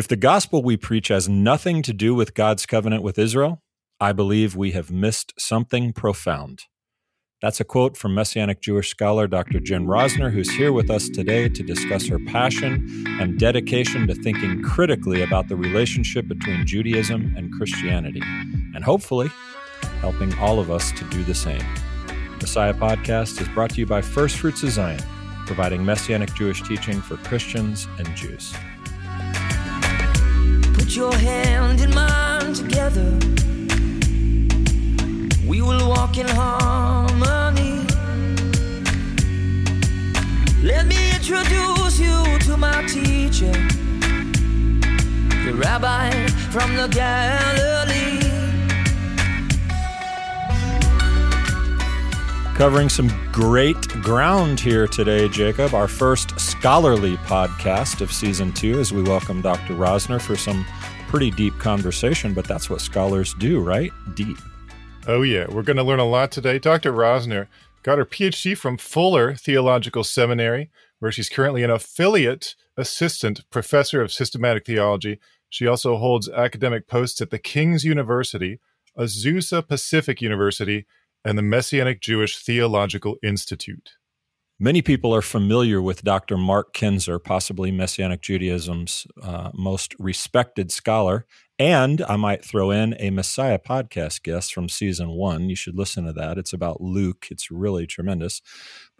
If the gospel we preach has nothing to do with God's covenant with Israel, I believe we have missed something profound. That's a quote from Messianic Jewish scholar Dr. Jen Rosner, who's here with us today to discuss her passion and dedication to thinking critically about the relationship between Judaism and Christianity, and hopefully helping all of us to do the same. Messiah Podcast is brought to you by First Fruits of Zion, providing Messianic Jewish teaching for Christians and Jews. Put your hand in mine together. We will walk in harmony. Let me introduce you to my teacher, the rabbi from the Galilee. Covering some great ground here today, Jacob. Our first scholarly podcast of season two as we welcome Dr. Rosner for some pretty deep conversation, but that's what scholars do, right? Deep. Oh, yeah. We're going to learn a lot today. Dr. Rosner got her PhD from Fuller Theological Seminary, where she's currently an affiliate assistant professor of systematic theology. She also holds academic posts at the King's University, Azusa Pacific University, and the Messianic Jewish Theological Institute. Many people are familiar with Dr. Mark Kinzer, possibly Messianic Judaism's uh, most respected scholar. And I might throw in a Messiah podcast guest from season one. You should listen to that. It's about Luke, it's really tremendous.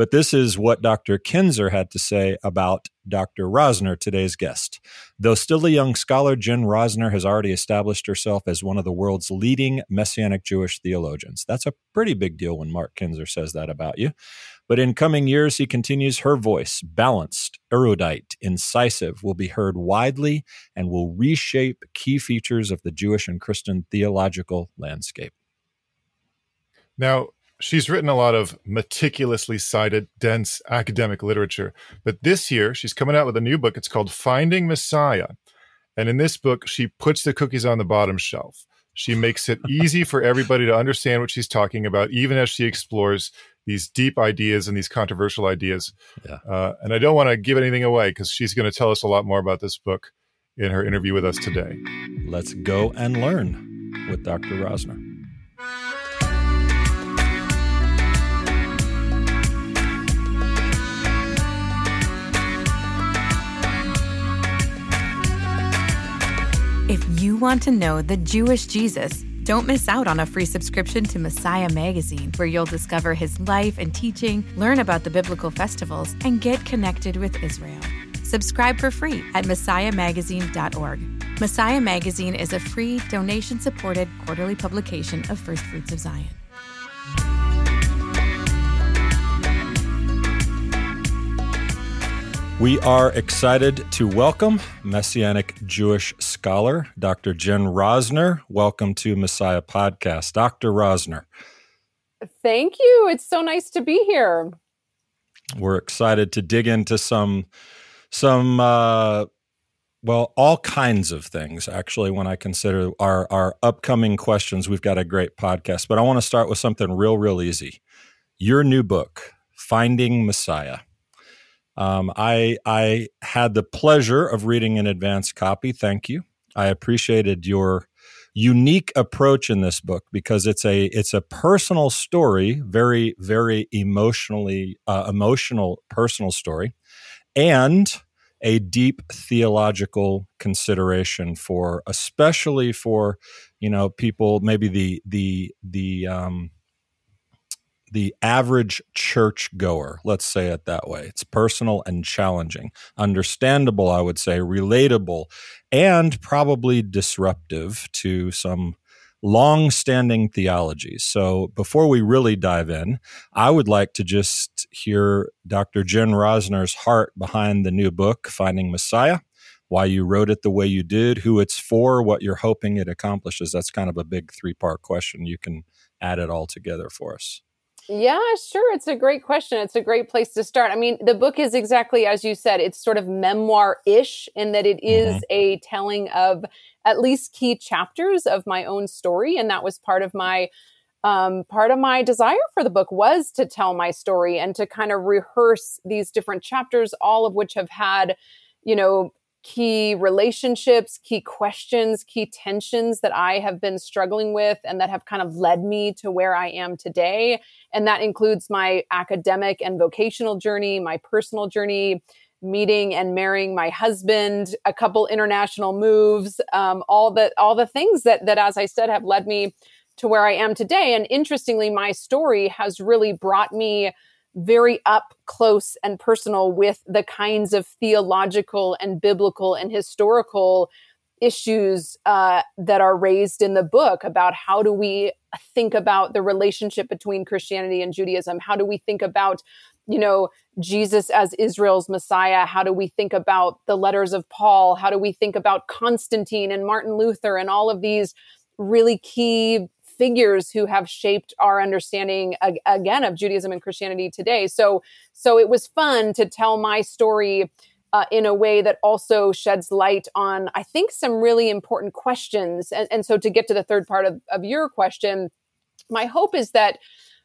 But this is what Dr. Kinzer had to say about Dr. Rosner, today's guest. Though still a young scholar, Jen Rosner has already established herself as one of the world's leading Messianic Jewish theologians. That's a pretty big deal when Mark Kinzer says that about you. But in coming years, he continues her voice, balanced, erudite, incisive, will be heard widely and will reshape key features of the Jewish and Christian theological landscape. Now, she's written a lot of meticulously cited, dense academic literature. But this year, she's coming out with a new book. It's called Finding Messiah. And in this book, she puts the cookies on the bottom shelf. She makes it easy for everybody to understand what she's talking about, even as she explores these deep ideas and these controversial ideas. Yeah. Uh, and I don't want to give anything away because she's going to tell us a lot more about this book in her interview with us today. Let's go and learn with Dr. Rosner. If you want to know the Jewish Jesus, don't miss out on a free subscription to Messiah Magazine, where you'll discover his life and teaching, learn about the biblical festivals, and get connected with Israel. Subscribe for free at messiahmagazine.org. Messiah Magazine is a free, donation supported quarterly publication of First Fruits of Zion. We are excited to welcome Messianic Jewish scholar Dr. Jen Rosner. Welcome to Messiah Podcast. Dr. Rosner. Thank you. It's so nice to be here. We're excited to dig into some some uh well, all kinds of things actually when I consider our our upcoming questions. We've got a great podcast, but I want to start with something real real easy. Your new book, Finding Messiah um, I I had the pleasure of reading an advance copy. Thank you. I appreciated your unique approach in this book because it's a it's a personal story, very very emotionally uh, emotional personal story, and a deep theological consideration for especially for you know people maybe the the the um, the average church goer. Let's say it that way. It's personal and challenging, understandable, I would say, relatable, and probably disruptive to some long standing theologies. So before we really dive in, I would like to just hear Dr. Jen Rosner's heart behind the new book, Finding Messiah. Why you wrote it the way you did, who it's for, what you're hoping it accomplishes. That's kind of a big three part question. You can add it all together for us. Yeah, sure. It's a great question. It's a great place to start. I mean, the book is exactly as you said, it's sort of memoir ish in that it is mm-hmm. a telling of at least key chapters of my own story. And that was part of my um, part of my desire for the book was to tell my story and to kind of rehearse these different chapters, all of which have had, you know, key relationships, key questions, key tensions that I have been struggling with and that have kind of led me to where I am today. And that includes my academic and vocational journey, my personal journey, meeting and marrying my husband, a couple international moves, um, all the all the things that that, as I said, have led me to where I am today. And interestingly, my story has really brought me very up close and personal with the kinds of theological and biblical and historical issues uh, that are raised in the book about how do we think about the relationship between Christianity and Judaism? How do we think about, you know, Jesus as Israel's Messiah? How do we think about the letters of Paul? How do we think about Constantine and Martin Luther and all of these really key figures who have shaped our understanding again of Judaism and Christianity today. So, so it was fun to tell my story uh, in a way that also sheds light on, I think, some really important questions. And, and so, to get to the third part of, of your question, my hope is that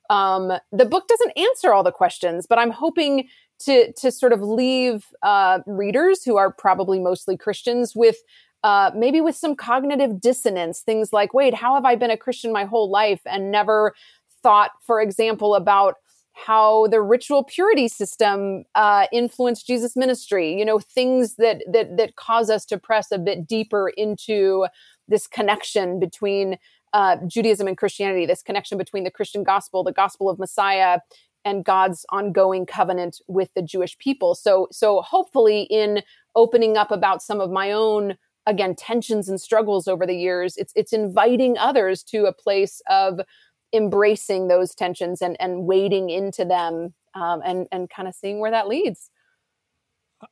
um, the book doesn't answer all the questions, but I'm hoping to to sort of leave uh, readers who are probably mostly Christians with uh, maybe with some cognitive dissonance, things like, wait, how have I been a Christian my whole life and never thought, for example, about how the ritual purity system uh, influenced Jesus' ministry? You know, things that that that cause us to press a bit deeper into this connection between uh, Judaism and Christianity, this connection between the Christian gospel, the gospel of Messiah, and God's ongoing covenant with the Jewish people. So, so hopefully, in opening up about some of my own again tensions and struggles over the years it's it's inviting others to a place of embracing those tensions and and wading into them um, and and kind of seeing where that leads.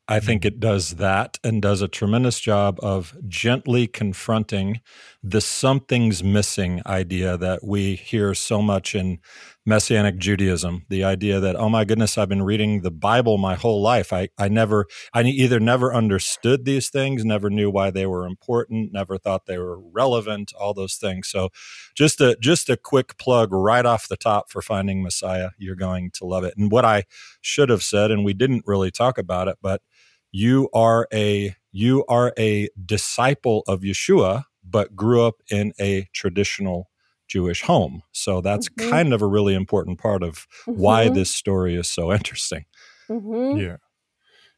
I think it does that and does a tremendous job of gently confronting the something's missing idea that we hear so much in Messianic Judaism. The idea that, oh my goodness, I've been reading the Bible my whole life. I, I never, I either never understood these things, never knew why they were important, never thought they were relevant, all those things. So just a, just a quick plug right off the top for Finding Messiah. You're going to love it. And what I should have said, and we didn't really talk about it, but you are a, you are a disciple of Yeshua, but grew up in a traditional Jewish home. So that's mm-hmm. kind of a really important part of mm-hmm. why this story is so interesting. Mm-hmm. Yeah.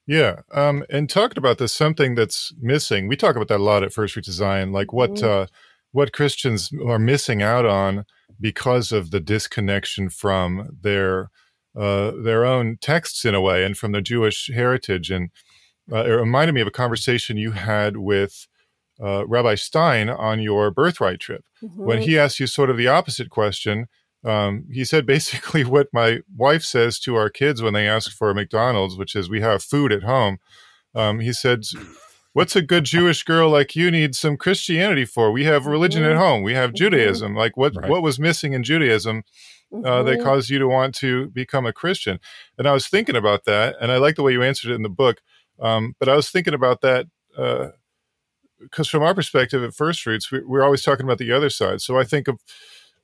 Yeah. Um, and talking about this, something that's missing, we talk about that a lot at First Fruits of Zion, like what, mm-hmm. uh, what Christians are missing out on because of the disconnection from their, uh, their own texts in a way and from their Jewish heritage. And uh, it reminded me of a conversation you had with uh, Rabbi Stein on your birthright trip. Mm-hmm. When he asked you sort of the opposite question, um, he said basically what my wife says to our kids when they ask for McDonald's, which is we have food at home. Um, he said, What's a good Jewish girl like you need some Christianity for? We have religion mm-hmm. at home. We have mm-hmm. Judaism. Like what right. what was missing in Judaism uh, that mm-hmm. caused you to want to become a Christian? And I was thinking about that, and I like the way you answered it in the book. Um, but I was thinking about that uh, because from our perspective at First Fruits, we, are always talking about the other side. So I think of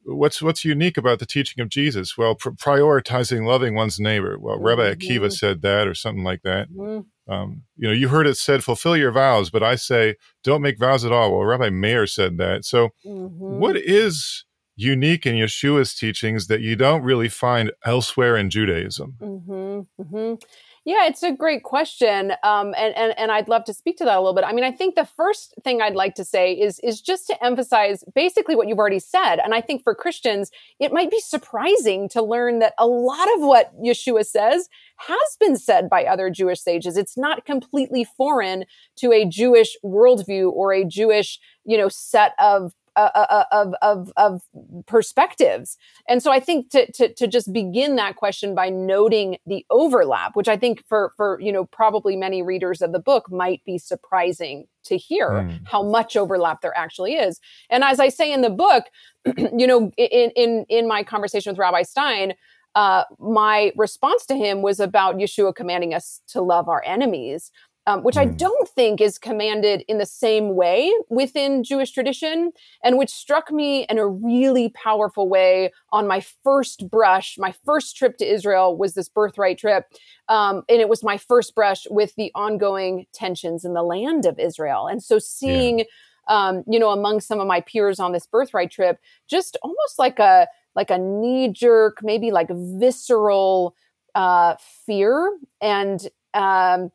what's what's unique about the teaching of Jesus. Well, pr- prioritizing loving one's neighbor. Well, mm-hmm. Rabbi Akiva said that, or something like that. Mm-hmm. Um, you know, you heard it said, "Fulfill your vows," but I say, "Don't make vows at all." Well, Rabbi Meir said that. So, mm-hmm. what is unique in Yeshua's teachings that you don't really find elsewhere in Judaism? Mm-hmm. Mm-hmm. Yeah, it's a great question, um, and and and I'd love to speak to that a little bit. I mean, I think the first thing I'd like to say is is just to emphasize basically what you've already said, and I think for Christians it might be surprising to learn that a lot of what Yeshua says has been said by other Jewish sages. It's not completely foreign to a Jewish worldview or a Jewish you know set of uh, uh, uh, of, of, of perspectives. And so I think to, to, to just begin that question by noting the overlap, which I think for, for, you know, probably many readers of the book might be surprising to hear mm. how much overlap there actually is. And as I say in the book, you know, in, in, in my conversation with Rabbi Stein, uh, my response to him was about Yeshua commanding us to love our enemies. Um, which I hmm. don't think is commanded in the same way within Jewish tradition, and which struck me in a really powerful way on my first brush. My first trip to Israel was this birthright trip, um, and it was my first brush with the ongoing tensions in the land of Israel. And so seeing, yeah. um, you know, among some of my peers on this birthright trip, just almost like a like a knee jerk, maybe like visceral uh, fear and um,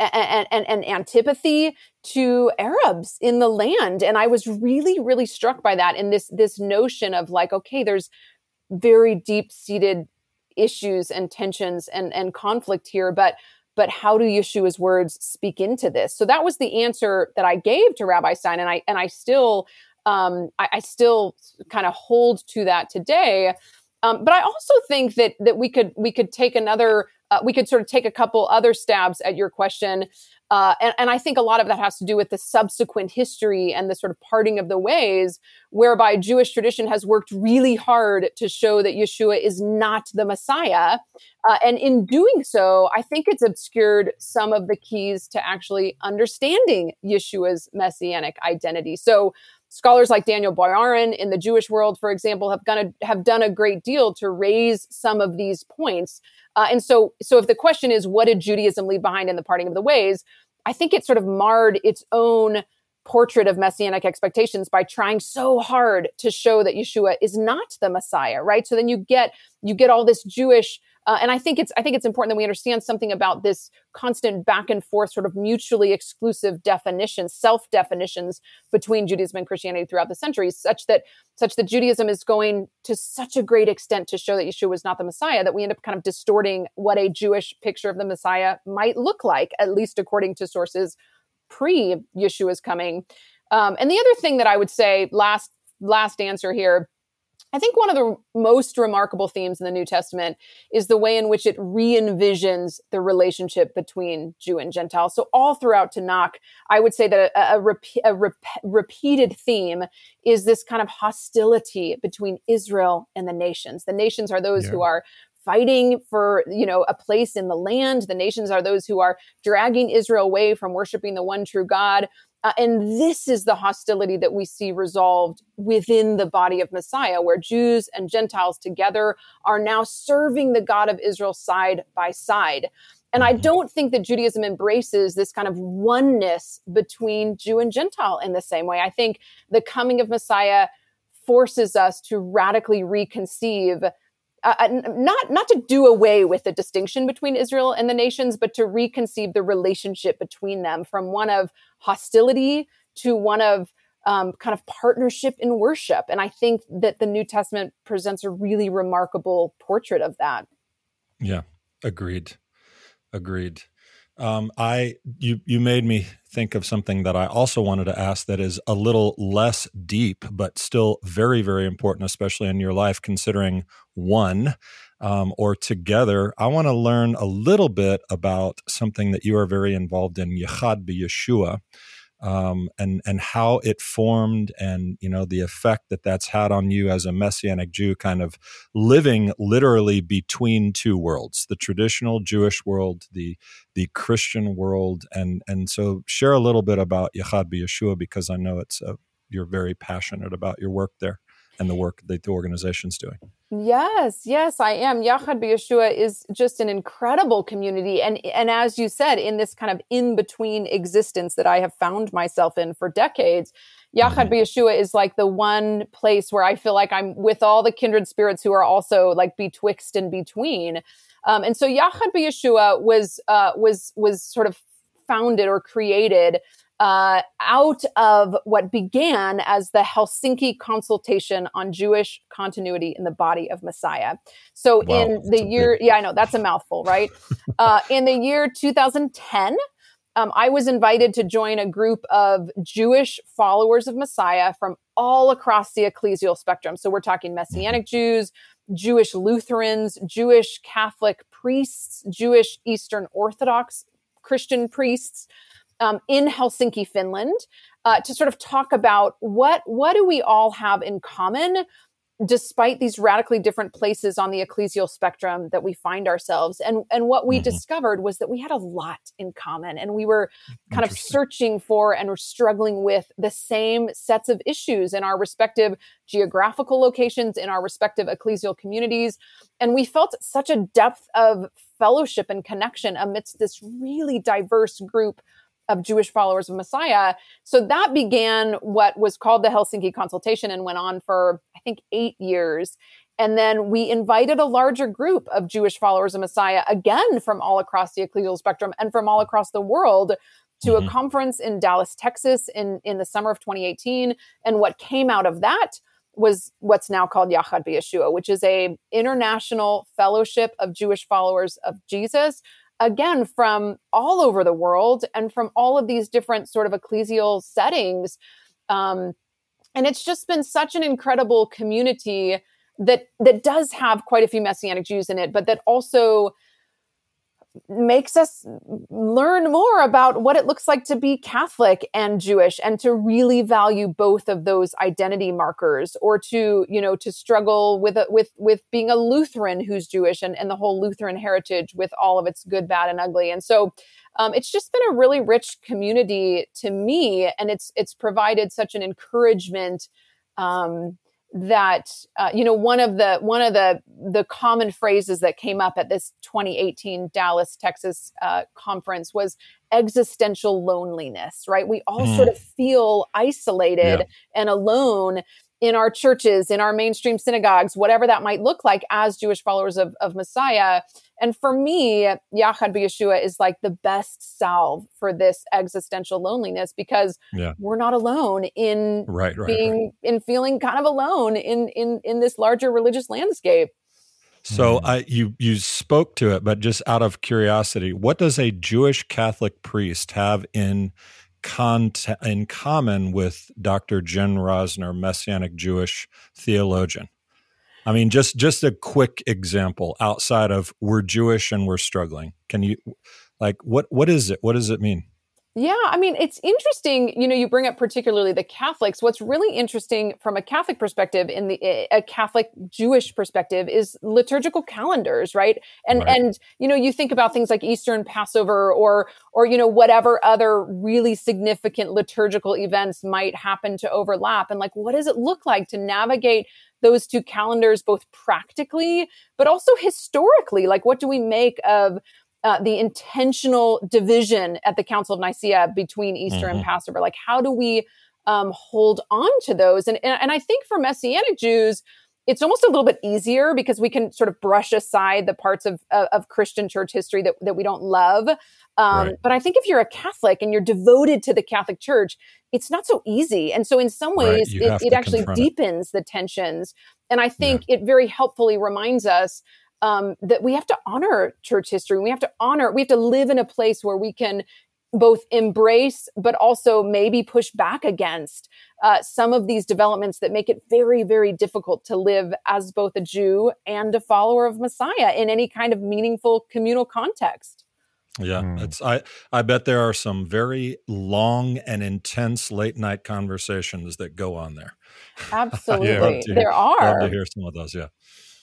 and, and, and antipathy to Arabs in the land. And I was really, really struck by that And this, this notion of like, okay, there's very deep seated issues and tensions and, and conflict here, but but how do Yeshua's words speak into this? So that was the answer that I gave to Rabbi Stein, and I and I still um, I, I still kind of hold to that today. Um, but I also think that that we could we could take another uh, we could sort of take a couple other stabs at your question. Uh, and, and, I think a lot of that has to do with the subsequent history and the sort of parting of the ways, whereby Jewish tradition has worked really hard to show that Yeshua is not the Messiah. Uh, and in doing so, I think it's obscured some of the keys to actually understanding Yeshua's messianic identity. So, scholars like Daniel Boyarin in the Jewish world, for example, have, gonna, have done a great deal to raise some of these points uh, and so, so if the question is, what did Judaism leave behind in the parting of the ways? I think it sort of marred its own portrait of messianic expectations by trying so hard to show that Yeshua is not the Messiah, right? So then you get you get all this Jewish uh, and I think it's I think it's important that we understand something about this constant back and forth, sort of mutually exclusive definitions, self definitions between Judaism and Christianity throughout the centuries, such that such that Judaism is going to such a great extent to show that Yeshua was not the Messiah that we end up kind of distorting what a Jewish picture of the Messiah might look like, at least according to sources pre Yeshua's coming. Um, and the other thing that I would say, last last answer here I think one of the most remarkable themes in the New Testament is the way in which it re envisions the relationship between Jew and Gentile. So, all throughout Tanakh, I would say that a, a, rep- a rep- repeated theme is this kind of hostility between Israel and the nations. The nations are those yeah. who are fighting for you know a place in the land the nations are those who are dragging israel away from worshiping the one true god uh, and this is the hostility that we see resolved within the body of Messiah, where Jews and Gentiles together are now serving the God of Israel side by side. And I don't think that Judaism embraces this kind of oneness between Jew and Gentile in the same way. I think the coming of Messiah forces us to radically reconceive uh, uh not not to do away with the distinction between Israel and the nations, but to reconceive the relationship between them from one of hostility to one of um, kind of partnership in worship. And I think that the New Testament presents a really remarkable portrait of that. Yeah, agreed, agreed. Um, I you you made me think of something that I also wanted to ask that is a little less deep, but still very very important, especially in your life, considering one um, or together. I want to learn a little bit about something that you are very involved in, Yachad Yeshua um, and and how it formed and you know the effect that that's had on you as a messianic Jew, kind of living literally between two worlds: the traditional Jewish world, the the Christian world, and and so share a little bit about Yachad Yeshua because I know it's a, you're very passionate about your work there and the work that the organization's doing. Yes, yes, I am. Yachad Yeshua is just an incredible community. And, and as you said, in this kind of in between existence that I have found myself in for decades, Yachad mm-hmm. Yeshua is like the one place where I feel like I'm with all the kindred spirits who are also like betwixt and between. Um, and so Yachad Yeshua was, uh, was, was sort of founded or created uh, out of what began as the Helsinki Consultation on Jewish Continuity in the Body of Messiah. So, wow, in the year, big... yeah, I know that's a mouthful, right? uh, in the year 2010, um, I was invited to join a group of Jewish followers of Messiah from all across the ecclesial spectrum. So, we're talking Messianic mm-hmm. Jews, Jewish Lutherans, Jewish Catholic priests, Jewish Eastern Orthodox Christian priests um, in Helsinki, Finland, uh, to sort of talk about what what do we all have in common despite these radically different places on the ecclesial spectrum that we find ourselves? And and what we mm-hmm. discovered was that we had a lot in common and we were kind of searching for and were struggling with the same sets of issues in our respective geographical locations in our respective ecclesial communities. And we felt such a depth of fellowship and connection amidst this really diverse group of Jewish followers of Messiah. So that began what was called the Helsinki consultation and went on for, I think, eight years. And then we invited a larger group of Jewish followers of Messiah, again from all across the ecclesial spectrum and from all across the world, to mm-hmm. a conference in Dallas, Texas in, in the summer of 2018. And what came out of that was what's now called Yachad B'Yeshua, which is a international fellowship of Jewish followers of Jesus again from all over the world and from all of these different sort of ecclesial settings um, and it's just been such an incredible community that that does have quite a few messianic jews in it but that also makes us learn more about what it looks like to be Catholic and Jewish and to really value both of those identity markers or to, you know, to struggle with, with, with being a Lutheran who's Jewish and, and the whole Lutheran heritage with all of its good, bad, and ugly. And so um, it's just been a really rich community to me. And it's, it's provided such an encouragement um, that uh, you know one of the one of the the common phrases that came up at this 2018 Dallas Texas uh, conference was existential loneliness right we all mm. sort of feel isolated yeah. and alone in our churches, in our mainstream synagogues, whatever that might look like as Jewish followers of, of Messiah. And for me, Yachad B'Yeshua is like the best salve for this existential loneliness because yeah. we're not alone in right, right, being right. in feeling kind of alone in in in this larger religious landscape. So hmm. I you you spoke to it, but just out of curiosity, what does a Jewish Catholic priest have in con- in common with Dr. Jen Rosner, Messianic Jewish theologian? I mean, just just a quick example outside of we're Jewish and we're struggling. Can you like what what is it? What does it mean? Yeah, I mean, it's interesting. You know, you bring up particularly the Catholics. What's really interesting from a Catholic perspective, in the eh, a Catholic Jewish perspective, is liturgical calendars, right? And right. and you know, you think about things like Easter and Passover, or or you know, whatever other really significant liturgical events might happen to overlap, and like, what does it look like to navigate those two calendars both practically but also historically like what do we make of uh, the intentional division at the Council of Nicaea between Easter mm-hmm. and Passover. Like, how do we um, hold on to those? And, and, and I think for Messianic Jews, it's almost a little bit easier because we can sort of brush aside the parts of, of, of Christian church history that, that we don't love. Um, right. But I think if you're a Catholic and you're devoted to the Catholic Church, it's not so easy. And so, in some ways, right. it, it actually deepens it. the tensions. And I think yeah. it very helpfully reminds us um, that we have to honor church history. We have to honor, we have to live in a place where we can both embrace, but also maybe push back against uh, some of these developments that make it very, very difficult to live as both a Jew and a follower of Messiah in any kind of meaningful communal context. Yeah, mm. it's I I bet there are some very long and intense late night conversations that go on there. Absolutely. yeah. There are. Love to hear some of those, yeah.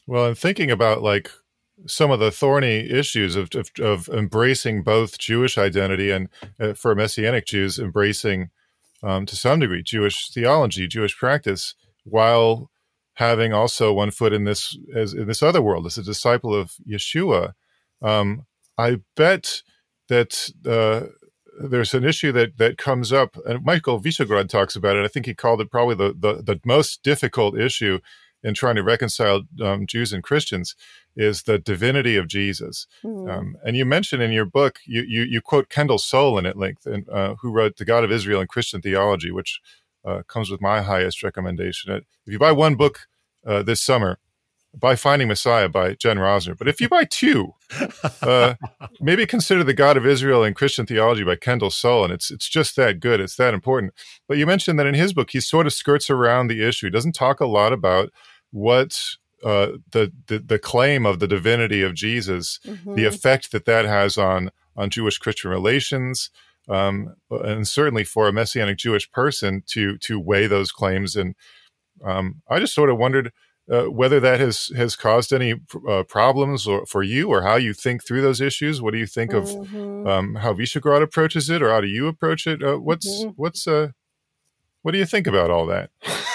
Well, and thinking about like some of the thorny issues of, of, of embracing both Jewish identity and uh, for Messianic Jews embracing um, to some degree Jewish theology, Jewish practice, while having also one foot in this as in this other world as a disciple of Yeshua. Um, I bet that uh, there's an issue that that comes up, and Michael Wyschogrod talks about it. I think he called it probably the the, the most difficult issue in trying to reconcile um, Jews and Christians is the divinity of Jesus. Mm-hmm. Um, and you mentioned in your book, you, you, you quote Kendall Soulen at length, and, uh, who wrote The God of Israel and Christian Theology, which uh, comes with my highest recommendation. If you buy one book uh, this summer, buy Finding Messiah by Jen Rosner. But if you buy two, uh, maybe consider The God of Israel and Christian Theology by Kendall Soulen. It's it's just that good. It's that important. But you mentioned that in his book, he sort of skirts around the issue. He doesn't talk a lot about what uh, the, the, the claim of the divinity of Jesus, mm-hmm. the effect that that has on on Jewish Christian relations, um, and certainly for a Messianic Jewish person to to weigh those claims. And um, I just sort of wondered uh, whether that has has caused any uh, problems or, for you or how you think through those issues. What do you think Mhm. of um, how Wyschogrod approaches it, or how do you approach it? Uh, what's Mhm. what's uh, what do you think about all that?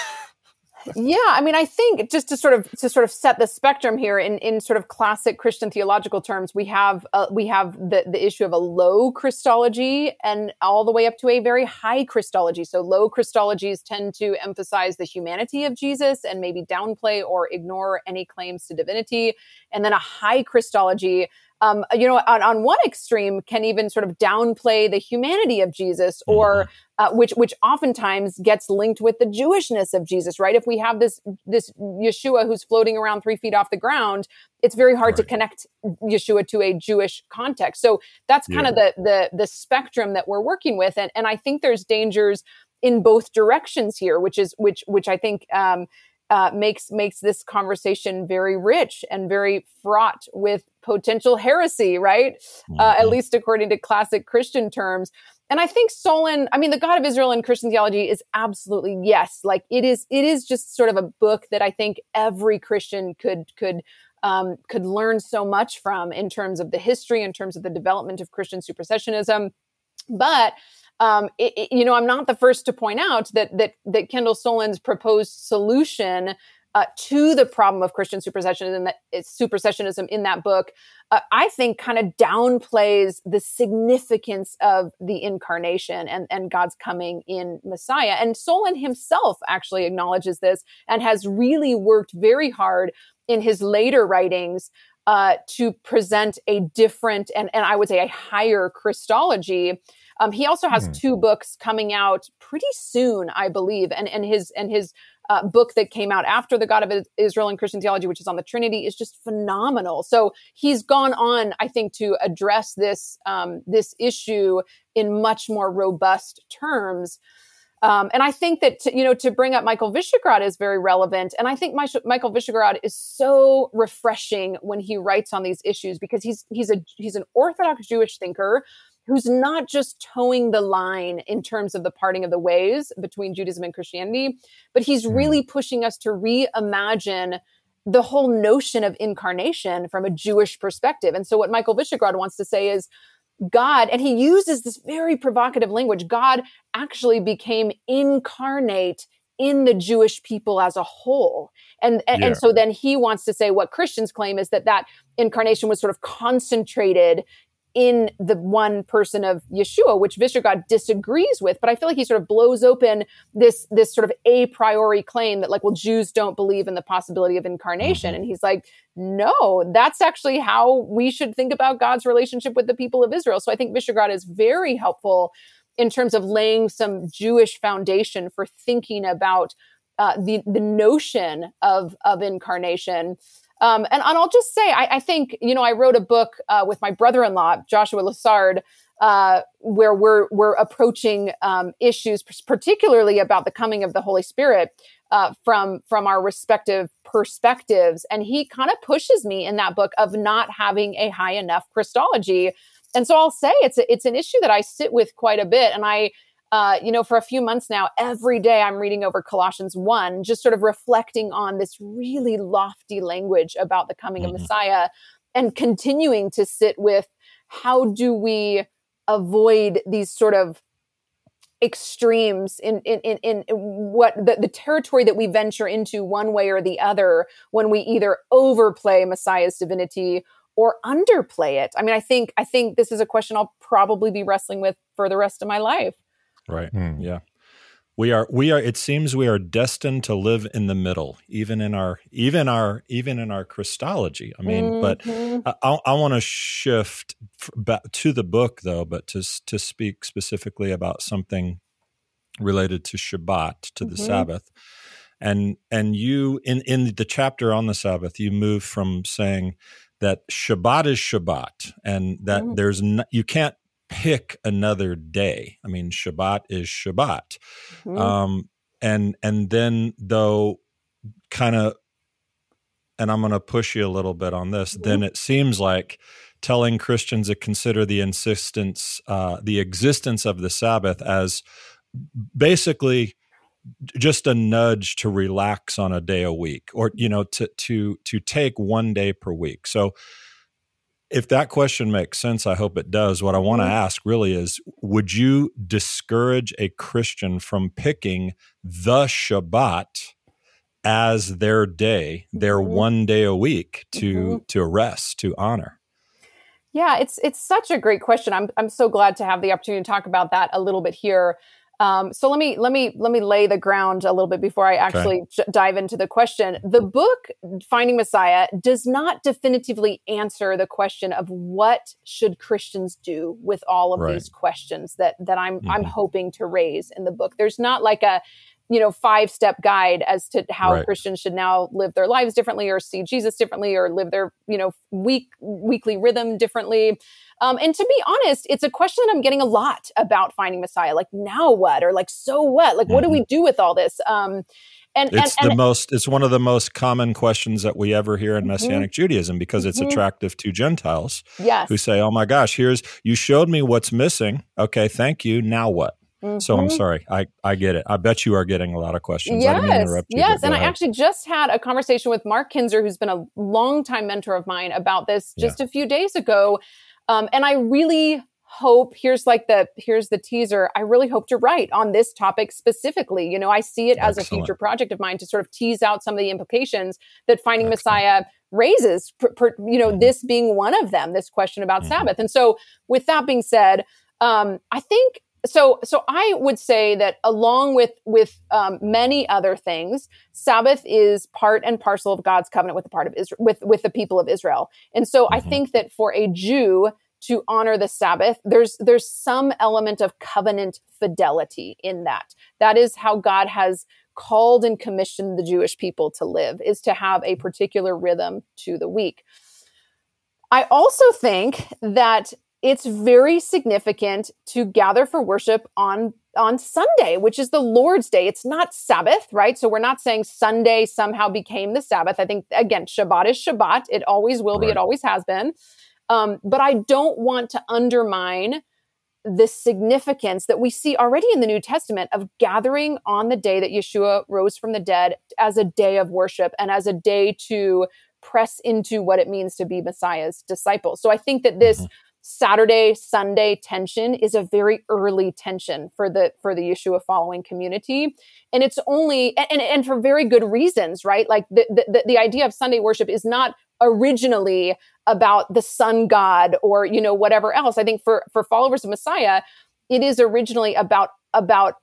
yeah i mean i think just to sort of to sort of set the spectrum here in in sort of classic christian theological terms we have uh, we have the the issue of a low christology and all the way up to a very high christology. So low christologies tend to emphasize the humanity of jesus and maybe downplay or ignore any claims to divinity. And then a high christology um, you know, on, on one extreme can even sort of downplay the humanity of Jesus or uh, which which oftentimes gets linked with the Jewishness of Jesus, right? If we have this this Yeshua who's floating around three feet off the ground, it's very hard to connect Yeshua to a Jewish context. So that's kind of the the the spectrum that we're working with, and and I think there's dangers in both directions here, which is which which I think. Um, uh, makes makes this conversation very rich and very fraught with potential heresy, right? Uh, at Mhm. least according to classic Christian terms. And I think Soulen, I mean, the God of Israel in Christian theology is absolutely yes. Like it is, it is just sort of a book that I think every Christian could could um, could learn so much from in terms of the history, in terms of the development of Christian supersessionism. But um, it, it- you know, I'm not the first to point out that that that Kendall Soulen's proposed solution uh, to the problem of Christian supersessionism, that supersessionism in that book, uh, I think, kind of downplays the significance of the incarnation and and God's coming in Messiah. And Soulen himself actually acknowledges this and has really worked very hard in his later writings uh, to present a different and and I would say a higher Christology. Um, he also has Hmm. two books coming out pretty soon, I believe, and and his and his uh, book that came out after the God of Israel and Christian theology, which is on the Trinity, is just phenomenal. So he's gone on, I think, to address this um, this issue in much more robust terms. Um, and I think that to, you know to bring up Michael Wyschogrod is very relevant, and I think my, Michael Wyschogrod is so refreshing when he writes on these issues because he's he's a he's an Orthodox Jewish thinker who's not just towing the line in terms of the parting of the ways between Judaism and Christianity, but he's Hmm. really pushing us to reimagine the whole notion of incarnation from a Jewish perspective. And so, what Michael Wyschogrod wants to say is God, and he uses this very provocative language God actually became incarnate in the Jewish people as a whole. And, and, Yeah. and so then he wants to say what Christians claim is that that incarnation was sort of concentrated in the one person of Yeshua, which Wyschogrod disagrees with. But I feel like he sort of blows open this this sort of a priori claim that like, well, Jews don't believe in the possibility of incarnation, and he's like, no, that's actually how we should think about God's relationship with the people of Israel. So I think Wyschogrod is very helpful in terms of laying some Jewish foundation for thinking about uh, the the notion of of incarnation. Um, and, and I'll just say, I, I think you know, I wrote a book uh, with my brother-in-law Joshua Lessard, uh, where we're we're approaching um, issues, particularly about the coming of the Holy Spirit, uh, from from our respective perspectives. And he kind of pushes me in that book of not having a high enough Christology. And so I'll say it's a, it's an issue that I sit with quite a bit, and I uh, you know, for a few months now, every day I'm reading over Colossians 1, just sort of reflecting on this really lofty language about the coming Mhm. of Messiah and continuing to sit with how do we avoid these sort of extremes in in in, in what the, the territory that we venture into one way or the other when we either overplay Messiah's divinity or underplay it. I mean, I think I think this is a question I'll probably be wrestling with for the rest of my life. Right. Hmm. Yeah. We are we are it seems we are destined to live in the middle, even in our even our even in our Christology. I mean, but Mhm. I, I, want to shift f- back to the book though, but to to speak specifically about something related to Shabbat, to the Mhm. Sabbath. And and you in in the chapter on the Sabbath, you move from saying that Shabbat is Shabbat and that Mhm. there's no, you can't pick another day. I mean, Shabbat is Shabbat. Mhm. Um, and and then though, kind of, and I'm going to push you a little bit on this. Then it seems like telling Christians to consider the insistence, uh, the existence of the Sabbath as basically just a nudge to relax on a day a week or you know to to to take one day per week so if that question makes sense i hope it does what i want to Mm-hmm. ask really is would you discourage a christian from picking the shabbat as their day their Mhm. one day a week to Mhm. to rest to honor Yeah, it's it's such a great question. I'm I'm so glad to have the opportunity to talk about that a little bit here. Um, so let me let me let me lay the ground a little bit before I actually j- dive into the question. The book Finding Messiah does not definitively answer the question of what should Christians do with all of Right. these questions that that I'm I'm Mhm. hoping to raise in the book. There's not like a you know five step guide as to how Right. Christians should now live their lives differently or see Jesus differently or live their you know week weekly rhythm differently. Um, and to be honest, it's a question that I'm getting a lot about finding Messiah. Like now what or like so what? Like what do we do with all this? Um, and Mm-hmm. it's and, the most it's one of the most common questions that we ever hear in Mhm. messianic judaism because it's Mhm. attractive to gentiles yes, who say oh my gosh here's you showed me what's missing okay thank you now what so i'm Mhm. sorry i i get it i bet you are getting a lot of questions Yes, interrupt you, yes, and go I actually just had a conversation with Mark Kinzer, who's been a longtime mentor of mine, about this just a few days ago, um, and I really hope here's like the here's the teaser. I really hope to write on this topic specifically. You know, I see it as a future project of mine to sort of tease out some of the implications that finding Excellent. Messiah raises. Per, per, you know, Mhm. this being one of them. This question about Mhm. Sabbath, and so with that being said, um, I think so so i would say that along with with um, many other things sabbath is part and parcel of god's covenant with the part of israel with with the people of israel. And so i Mhm. think that for a jew to honor the sabbath there's there's some element of covenant fidelity in that. That is how god has called and commissioned the jewish people to live is to have a particular rhythm to the week. I also think that it's very significant to gather for worship on on Sunday, which is the Lord's day. It's not Sabbath, right? So we're not saying Sunday somehow became the Sabbath. I think again, Shabbat is Shabbat. It always will be. Right. It always has been. Um, but I don't want to undermine the significance that we see already in the New Testament of gathering on the day that Yeshua rose from the dead as a day of worship and as a day to press into what it means to be Messiah's disciple. So I think that this Mhm. Saturday Sunday tension is a very early tension for the for the issue of following community. And it's only and and for very good reasons right? Like the the, the idea of Sunday worship is not originally about the sun god or you know whatever else. I think for for followers of messiah it is originally about about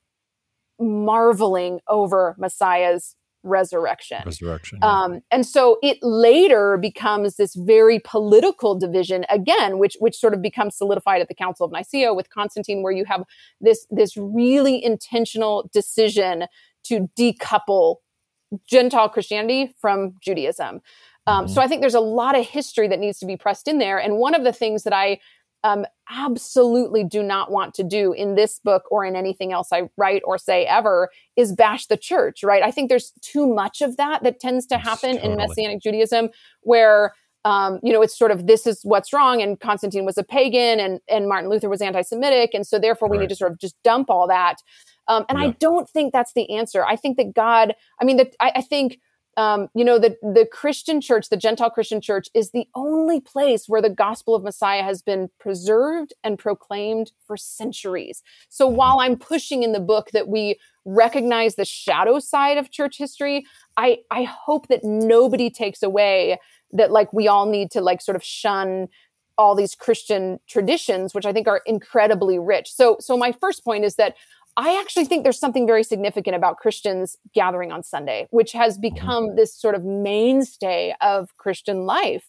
marveling over messiah's resurrection resurrection yeah. um, and so it later becomes this very political division again, which which sort of becomes solidified at the Council of Nicaea with Constantine, where you have this this really intentional decision to decouple Gentile Christianity from Judaism. Um, Mhm. So I think there's a lot of history that needs to be pressed in there. And one of the things that I um, absolutely do not want to do in this book or in anything else I write or say ever is bash the church, right? I think there's too much of that that tends to happen in. Messianic Judaism where um, you know, it's sort of this is what's wrong, and Constantine was a pagan, and and Martin Luther was anti-Semitic, and so therefore we Right. need to sort of just dump all that. Um, and I don't think that's the answer. I think that God, I mean, that I, I think um, you know, the the Christian church, the Gentile Christian church, is the only place where the gospel of Messiah has been preserved and proclaimed for centuries. So while I'm pushing in the book that we recognize the shadow side of church history, I I hope that nobody takes away that like we all need to like sort of shun all these Christian traditions, which I think are incredibly rich. So so my first point is that I actually think there's something very significant about Christians gathering on Sunday, which has become this sort of mainstay of Christian life.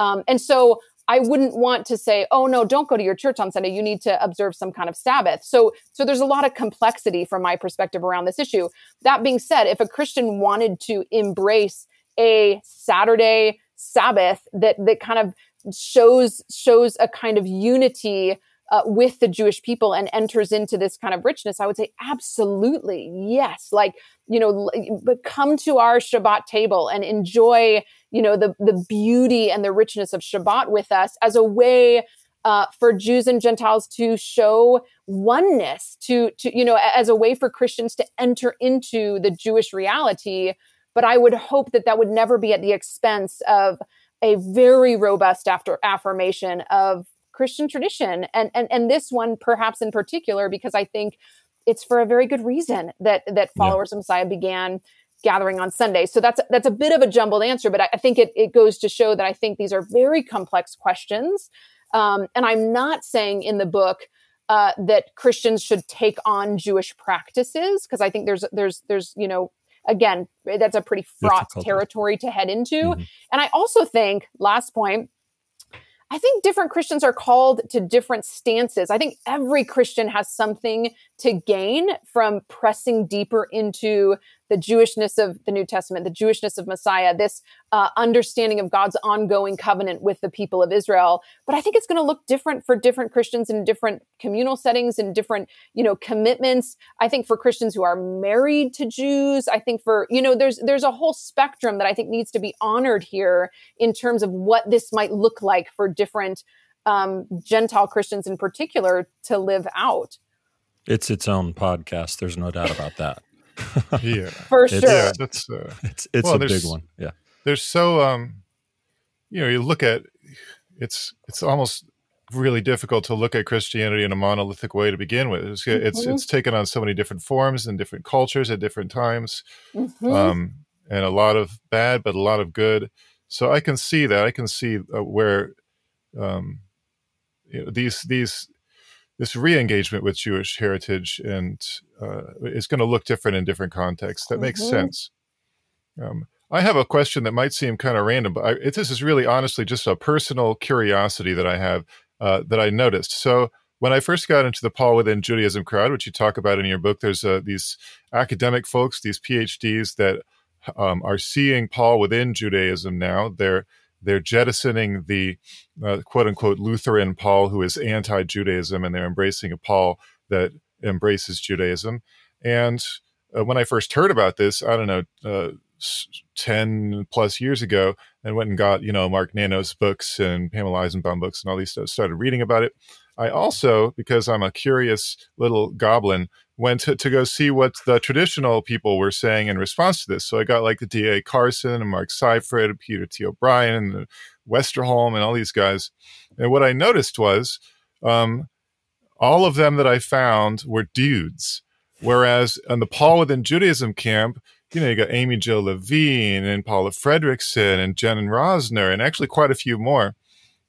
Um, and so I wouldn't want to say, oh no, don't go to your church on Sunday. You need to observe some kind of Sabbath. So, so there's a lot of complexity from my perspective around this issue. That being said, if a Christian wanted to embrace a Saturday Sabbath that that kind of shows shows a kind of unity uh, with the Jewish people and enters into this kind of richness, I would say absolutely yes. Like you know, but come to our Shabbat table and enjoy you know the the beauty and the richness of Shabbat with us as a way uh, for Jews and Gentiles to show oneness, to to you know, as a way for Christians to enter into the Jewish reality. But I would hope that that would never be at the expense of a very robust after affirmation of Christian tradition, and and and this one perhaps in particular because I think it's for a very good reason that that followers yeah. of Messiah began gathering on Sunday. So that's that's a bit of a jumbled answer, but I, I think it, it goes to show that I think these are very complex questions. Um, and I'm not saying in the book uh, that Christians should take on Jewish practices because I think there's there's there's you know again that's a pretty fraught territory to head into. Mm-hmm. And I also think last point I think different Christians are called to different stances. I think every Christian has something to gain from pressing deeper into the Jewishness of the New Testament, the Jewishness of Messiah, this uh, understanding of God's ongoing covenant with the people of Israel. But I think it's going to look different for different Christians in different communal settings and different, you know, commitments. I think for Christians who are married to Jews, I think for, you know, there's there's a whole spectrum that I think needs to be honored here in terms of what this might look like for different um, Gentile Christians in particular to live out. It's its own podcast. There's no doubt about that. yeah, for sure. Yeah, that's uh, it's it's well, a big one. Yeah, there's so um, you know, you look at it's it's almost really difficult to look at Christianity in a monolithic way to begin with. It's mm-hmm. it's, it's, taken on so many different forms and different cultures at different times, mm-hmm. um, and a lot of bad, but a lot of good. So I can see that. I can see uh, where um, you know, these these this re-engagement with Jewish heritage and uh, is going to look different in different contexts. That mm-hmm. makes sense. Um, I have a question that might seem kind of random, but I, it, this is really honestly just a personal curiosity that I have uh, that I noticed. So when I first got into the Paul within Judaism crowd, which you talk about in your book, there's uh, these academic folks, these PhDs that um, are seeing Paul within Judaism now. They're they're jettisoning the uh, quote unquote Lutheran Paul, who is anti Judaism, and they're embracing a Paul that embraces Judaism. And uh, when I first heard about this, I don't know, uh, 10 plus years ago, and went and got, you know, Mark Nanos' books and Pamela Eisenbaum books and all these stuff, started reading about it. I also, because I'm a curious little goblin, went to, to go see what the traditional people were saying in response to this. So I got like the D.A. Carson and Mark Seifrid, and Peter T. O'Brien, and Westerholm, and all these guys. And what I noticed was um, all of them that I found were dudes. Whereas on the Paul within Judaism camp, you know, you got Amy Jill Levine and Paula Fredriksen and Jen and Rosner, and actually quite a few more.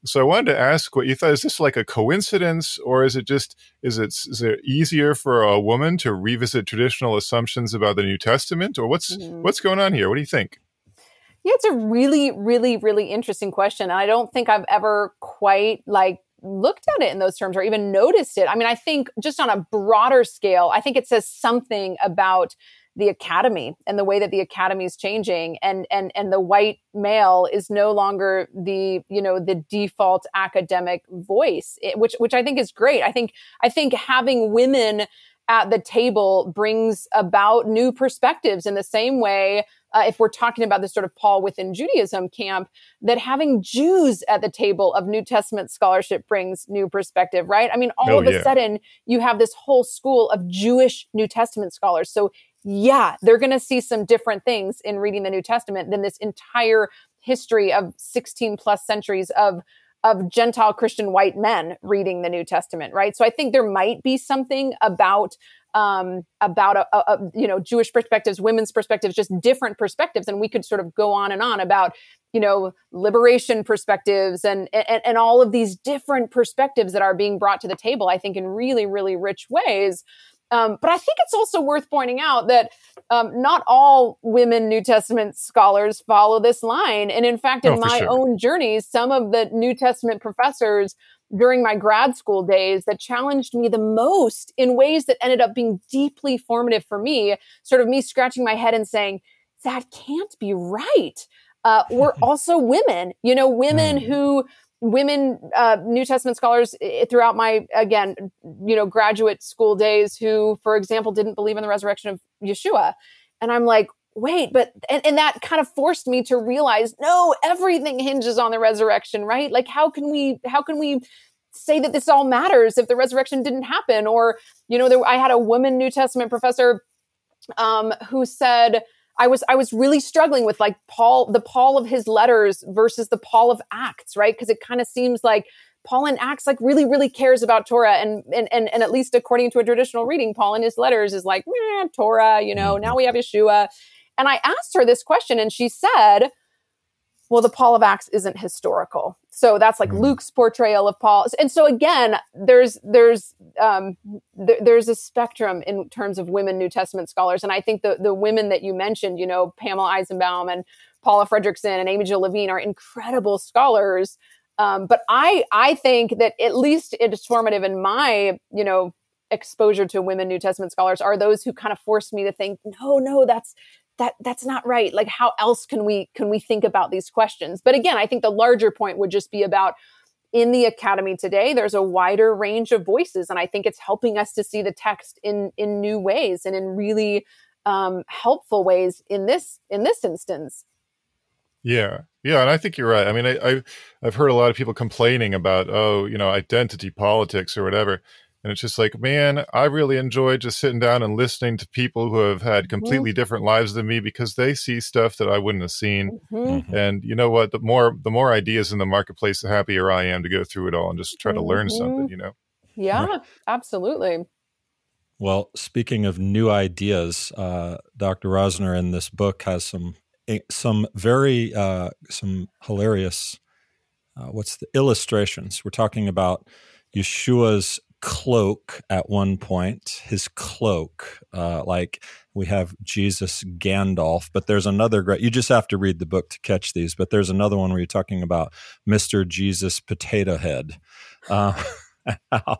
So I wanted to ask what you thought. Is this like a coincidence, or is it just is it is it easier for a woman to revisit traditional assumptions about the New Testament, or what's mm-hmm. what's going on here? What do you think? Yeah, it's a really, really, really interesting question. And I don't think I've ever quite like looked at it in those terms or even noticed it. I mean, I think just on a broader scale, I think it says something about the academy and the way that the academy is changing and and and the white male is no longer the you know the default academic voice which which i think is great i think i think having women at the table brings about new perspectives in the same way uh, if we're talking about this sort of Paul within Judaism camp, that having Jews at the table of New Testament scholarship brings new perspective, right? I mean, all oh, of a yeah. sudden you have this whole school of Jewish New Testament scholars. So yeah, they're going to see some different things in reading the New Testament than this entire history of 16 plus centuries of of Gentile Christian white men reading the New Testament, right? So I think there might be something about um, about a, a, you know Jewish perspectives, women's perspectives, just different perspectives, and we could sort of go on and on about you know liberation perspectives and, and and all of these different perspectives that are being brought to the table. I think in really really rich ways. Um, but I think it's also worth pointing out that um, not all women New Testament scholars follow this line. And in fact, in oh, my sure. own journeys, some of the New Testament professors during my grad school days that challenged me the most in ways that ended up being deeply formative for me, sort of me scratching my head and saying, that can't be right. Uh, we're also women, you know, women mm. who women uh, New Testament scholars throughout my again you know graduate school days who, for example, didn't believe in the resurrection of Yeshua, and I'm like, wait, but and, and that kind of forced me to realize, no, everything hinges on the resurrection, right? Like, how can we how can we say that this all matters if the resurrection didn't happen or you know there, i had a woman new testament professor um, who said I was I was really struggling with like Paul the Paul of his letters versus the Paul of Acts, right? Because it kind of seems like Paul in Acts like really really cares about Torah, and and and and at least according to a traditional reading, Paul in his letters is like Torah, you know. Mm-hmm. Now we have Yeshua, and I asked her this question, and she said, "Well, the Paul of Acts isn't historical." So that's like mm. Luke's portrayal of Paul. And so again, there's there's um, th- there's a spectrum in terms of women New Testament scholars, and I think the the women that you mentioned, you know, Pamela Eisenbaum and Paula Fredriksen and Amy Jill Levine are incredible scholars. Um, but I I think that at least it's formative in my you know exposure to women New Testament scholars are those who kind of forced me to think, no, no, that's that that's not right. Like how else can we can we think about these questions? But again i think the larger point would just be about in the academy today there's a wider range of voices and i think it's helping us to see the text in in new ways and in really um, helpful ways in this in this instance. Yeah. Yeah and i think you're right. I mean I, I i've heard a lot of people complaining about oh you know identity politics or whatever and it's just like, man, I really enjoy just sitting down and listening to people who have had mm-hmm. completely mm-hmm. different lives than me because they see stuff that I wouldn't have seen. Mm-hmm. mm-hmm. And you know what? The more the more ideas in the marketplace, the happier I am to go through it all and just try to mm-hmm. learn something. You know? Yeah, absolutely. Well, speaking of new ideas, uh, Dr. Rosner in this book has some eh, some very uh, some hilarious. Uh, what's the illustrations? We're talking about Yeshua's cloak at one point, his cloak. Uh, like we have Jesus Gandalf, but there's another great, you just have to read the book to catch these, but there's another one where you're talking about Mr. Jesus Potato Head. Uh, how,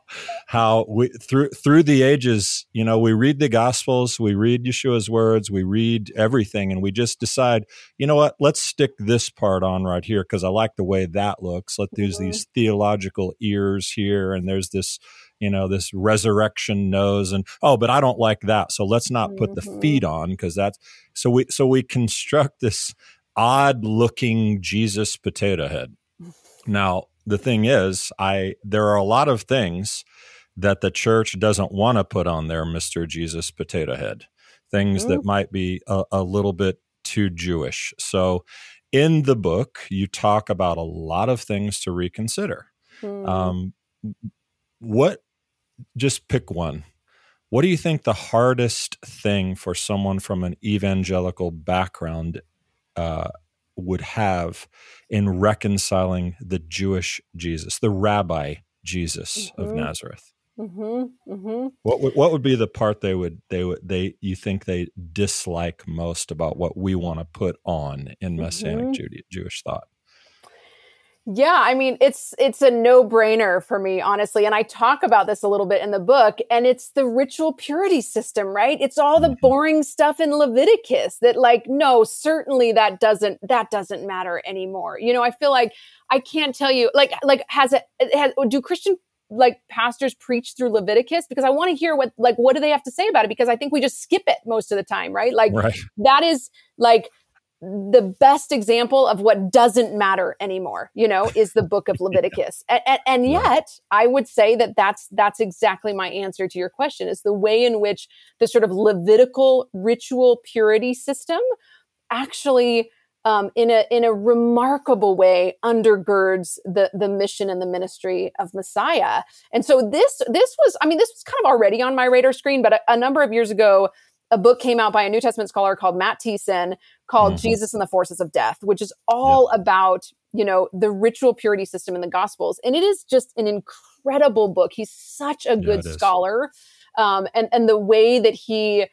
how we through through the ages, you know, we read the Gospels, we read Yeshua's words, we read everything, and we just decide, you know what, let's stick this part on right here because I like the way that looks. Let there's mm-hmm. these theological ears here, and there's this, you know, this resurrection nose, and oh, but I don't like that, so let's not put mm-hmm. the feet on because that's so we so we construct this odd looking Jesus potato head. Now, the thing is, I there are a lot of things that the church doesn't want to put on their Mr. Jesus potato head. Things mm-hmm. that might be a, a little bit too Jewish. So in the book, you talk about a lot of things to reconsider. Mm. Um, what, just pick one. What do you think the hardest thing for someone from an evangelical background uh, would have in reconciling the Jewish Jesus, the rabbi Jesus mm-hmm. of Nazareth. Mm-hmm. Mm-hmm. What would, what would be the part they would they would they you think they dislike most about what we want to put on in Messianic mm-hmm. Jewish thought? Yeah, I mean, it's it's a no-brainer for me, honestly. And I talk about this a little bit in the book, and it's the ritual purity system, right? It's all the mm-hmm. boring stuff in Leviticus that like, no, certainly that doesn't that doesn't matter anymore. You know, I feel like I can't tell you like like has it has do Christian like pastors preach through Leviticus because I want to hear what like what do they have to say about it because I think we just skip it most of the time, right? Like right. that is like the best example of what doesn't matter anymore you know is the book of leviticus. And, and, and, yet i would say that that's that's exactly my answer to your question is the way in which the sort of levitical ritual purity system actually um, in a in a remarkable way undergirds the the mission and the ministry of Messiah. And so this this was I mean this was kind of already on my radar screen, but a, a number of years ago, a book came out by a New Testament scholar called Matt Thiessen called mm-hmm. Jesus and the Forces of Death, which is all yeah. about, you know, the ritual purity system in the Gospels. And it is just an incredible book. He's such a good yeah, scholar. Um, and, and the way that he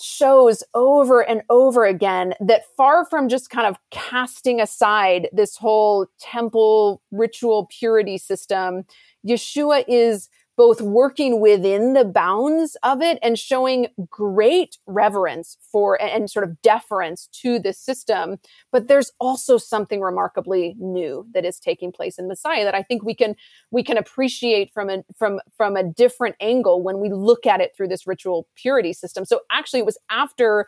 shows over and over again that far from just kind of casting aside this whole temple ritual purity system, Yeshua is both working within the bounds of it and showing great reverence for and sort of deference to the system. But there's also something remarkably new that is taking place in Messiah that I think we can we can appreciate from a from from a different angle when we look at it through this ritual purity system. So actually, it was after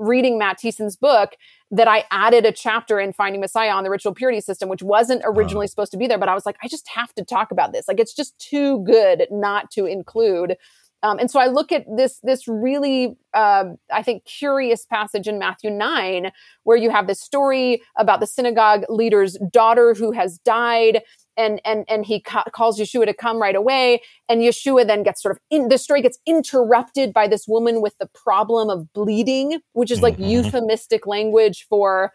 reading Matt Thiessen's book that I added a chapter in Finding Messiah on the ritual purity system, which wasn't originally supposed to be there. But I was like, I just have to talk about this. Like, it's just too good not to include. Um, and so I look at this this really uh, I think curious passage in Matthew nine where you have this story about the synagogue leader's daughter who has died. And, and, and he ca- calls Yeshua to come right away. And Yeshua then gets sort of in the story gets interrupted by this woman with the problem of bleeding, which is like Mhm. euphemistic language for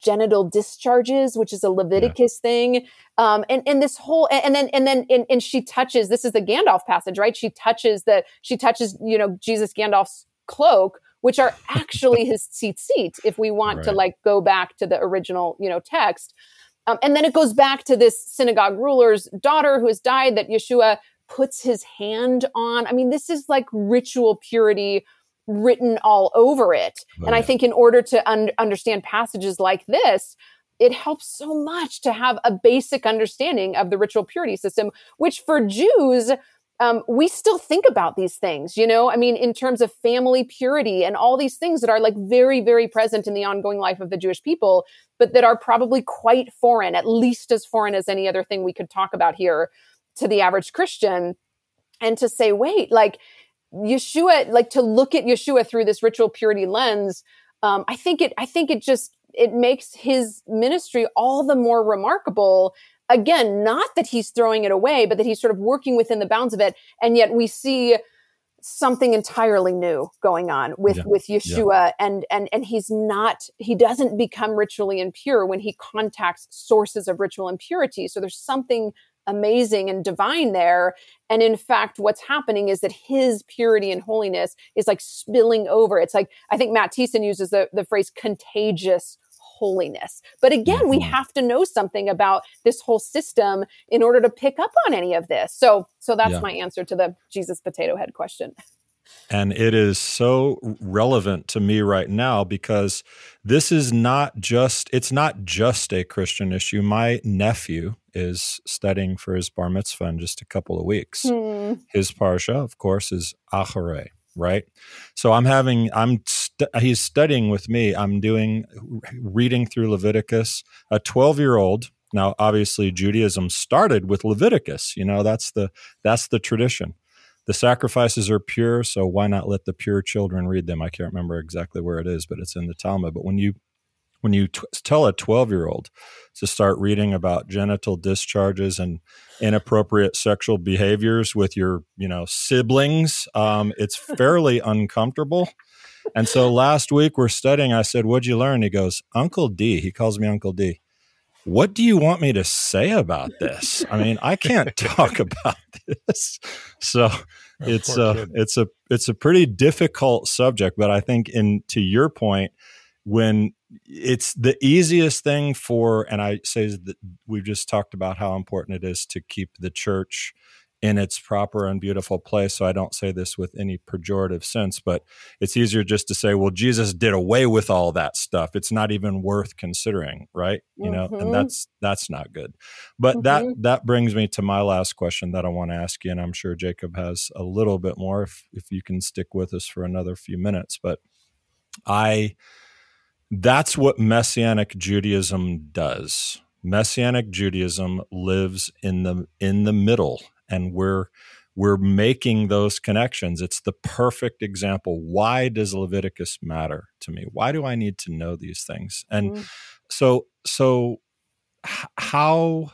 genital discharges, which is a Leviticus thing. Um, and, and this whole, and then, and then, and, and she touches, this is the Gandalf passage, right? She touches the, she touches, you know, Jesus Gandalf's cloak, which are actually his seat seat, if we want to like go back to the original, you know, text. Um, and then it goes back to this synagogue ruler's daughter who has died that Yeshua puts his hand on. I mean, this is like ritual purity written all over it. Oh, and I think in order to un- understand passages like this, it helps so much to have a basic understanding of the ritual purity system, which for Jews, um, we still think about these things, you know, I mean, in terms of family purity and all these things that are like very, very present in the ongoing life of the Jewish people, but that are probably quite foreign, at least as foreign as any other thing we could talk about here to the average Christian. And to say, wait, like Yeshua, like to look at Yeshua through this ritual purity lens, um, I think it, I think it just, it makes his ministry all the more remarkable again, not that he's throwing it away, but that he's sort of working within the bounds of it. And yet we see something entirely new going on with Yeah. with Yeshua and and and he's not he doesn't become ritually impure when he contacts sources of ritual impurity so there's something amazing and divine there and in fact what's happening is that his purity and holiness is like spilling over it's like i think matt Thiessen uses the, the phrase contagious holiness but again we Mhm. have to know something about this whole system in order to pick up on any of this so so that's Yeah. my answer to the jesus potato head question And it is so relevant to me right now because this is not just it's not just a Christian issue. My nephew is studying for his bar mitzvah in just a couple of weeks. Hmm. His parsha, of course, is Acharei, right? So I'm having I'm st- he's studying with me. I'm doing reading through Leviticus. A 12 year old. Now, obviously, Judaism started with Leviticus. You know that's the that's the tradition the sacrifices are pure so why not let the pure children read them i can't remember exactly where it is but it's in the talmud but when you when you t- tell a 12 year old to start reading about genital discharges and inappropriate sexual behaviors with your you know siblings um, it's fairly uncomfortable. And so last week we're studying i said what'd you learn? He goes uncle d. He calls me uncle d. What do you want me to say about this? I mean i can't talk about this. So it's a it's a it's a pretty difficult subject but i think in to your point when it's the easiest thing for and i say that we've just talked about how important it is to keep the church in its proper and beautiful place. So i don't say this with any pejorative sense but it's easier just to say well jesus did away with all that stuff. It's not even worth considering right? You know Mhm. and that's that's not good. But that that brings me to my last question that i want to ask you and i'm sure jacob has a little bit more if if you can stick with us for another few minutes. But i that's what messianic judaism does. Messianic judaism lives in the in the middle and we're we're making those connections. It's the perfect example. Why does leviticus matter to me? Why do i need to know these things? And Mhm. so so how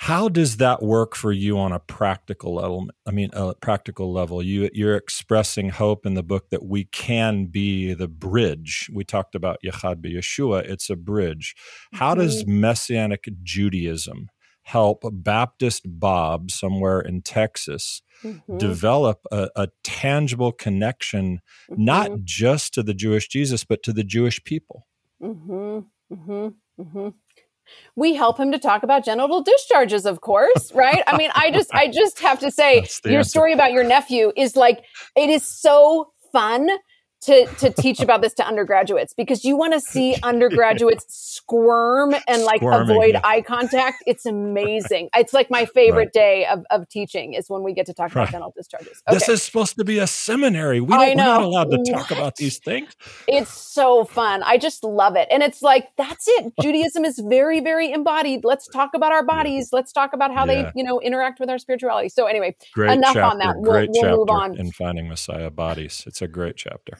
how does that work for you on a practical level? I mean a practical level. You you're expressing hope in the book that we can be the bridge. We talked about yachad yeshua it's a bridge. How does messianic judaism help baptist bob somewhere in texas Mhm. develop a, a tangible connection not just to the jewish jesus but to the jewish people? Hmm hmm hmm We help him to talk about genital discharges, of course, right? I mean, I just, I just have to say, your answer. story about your nephew is like, it is so fun to to teach about this to undergraduates because you want to see undergraduates squirm and like Squirming, avoid eye contact. It's amazing. It's like my favorite Right. day of, of teaching is when we get to talk Right. about dental discharges. This is supposed to be a seminary. We don't, we're not allowed to talk What? about these things. It's so fun. I just love it. And it's like, that's it. Judaism is very, very embodied. Let's talk about our bodies. Let's talk about how Yeah. they, you know, interact with our spirituality. So anyway, Great Enough chapter. on that. We'll- great we'll chapter move on. in Finding Messiah Bodies. It's a great chapter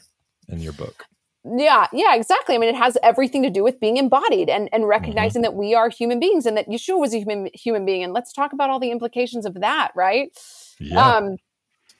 in your book. yeah, yeah, exactly. I mean, it has everything to do with being embodied and, and recognizing that we are human beings and that Yeshua was a human human being. And let's talk about all the implications of that, right? Yeah. Um,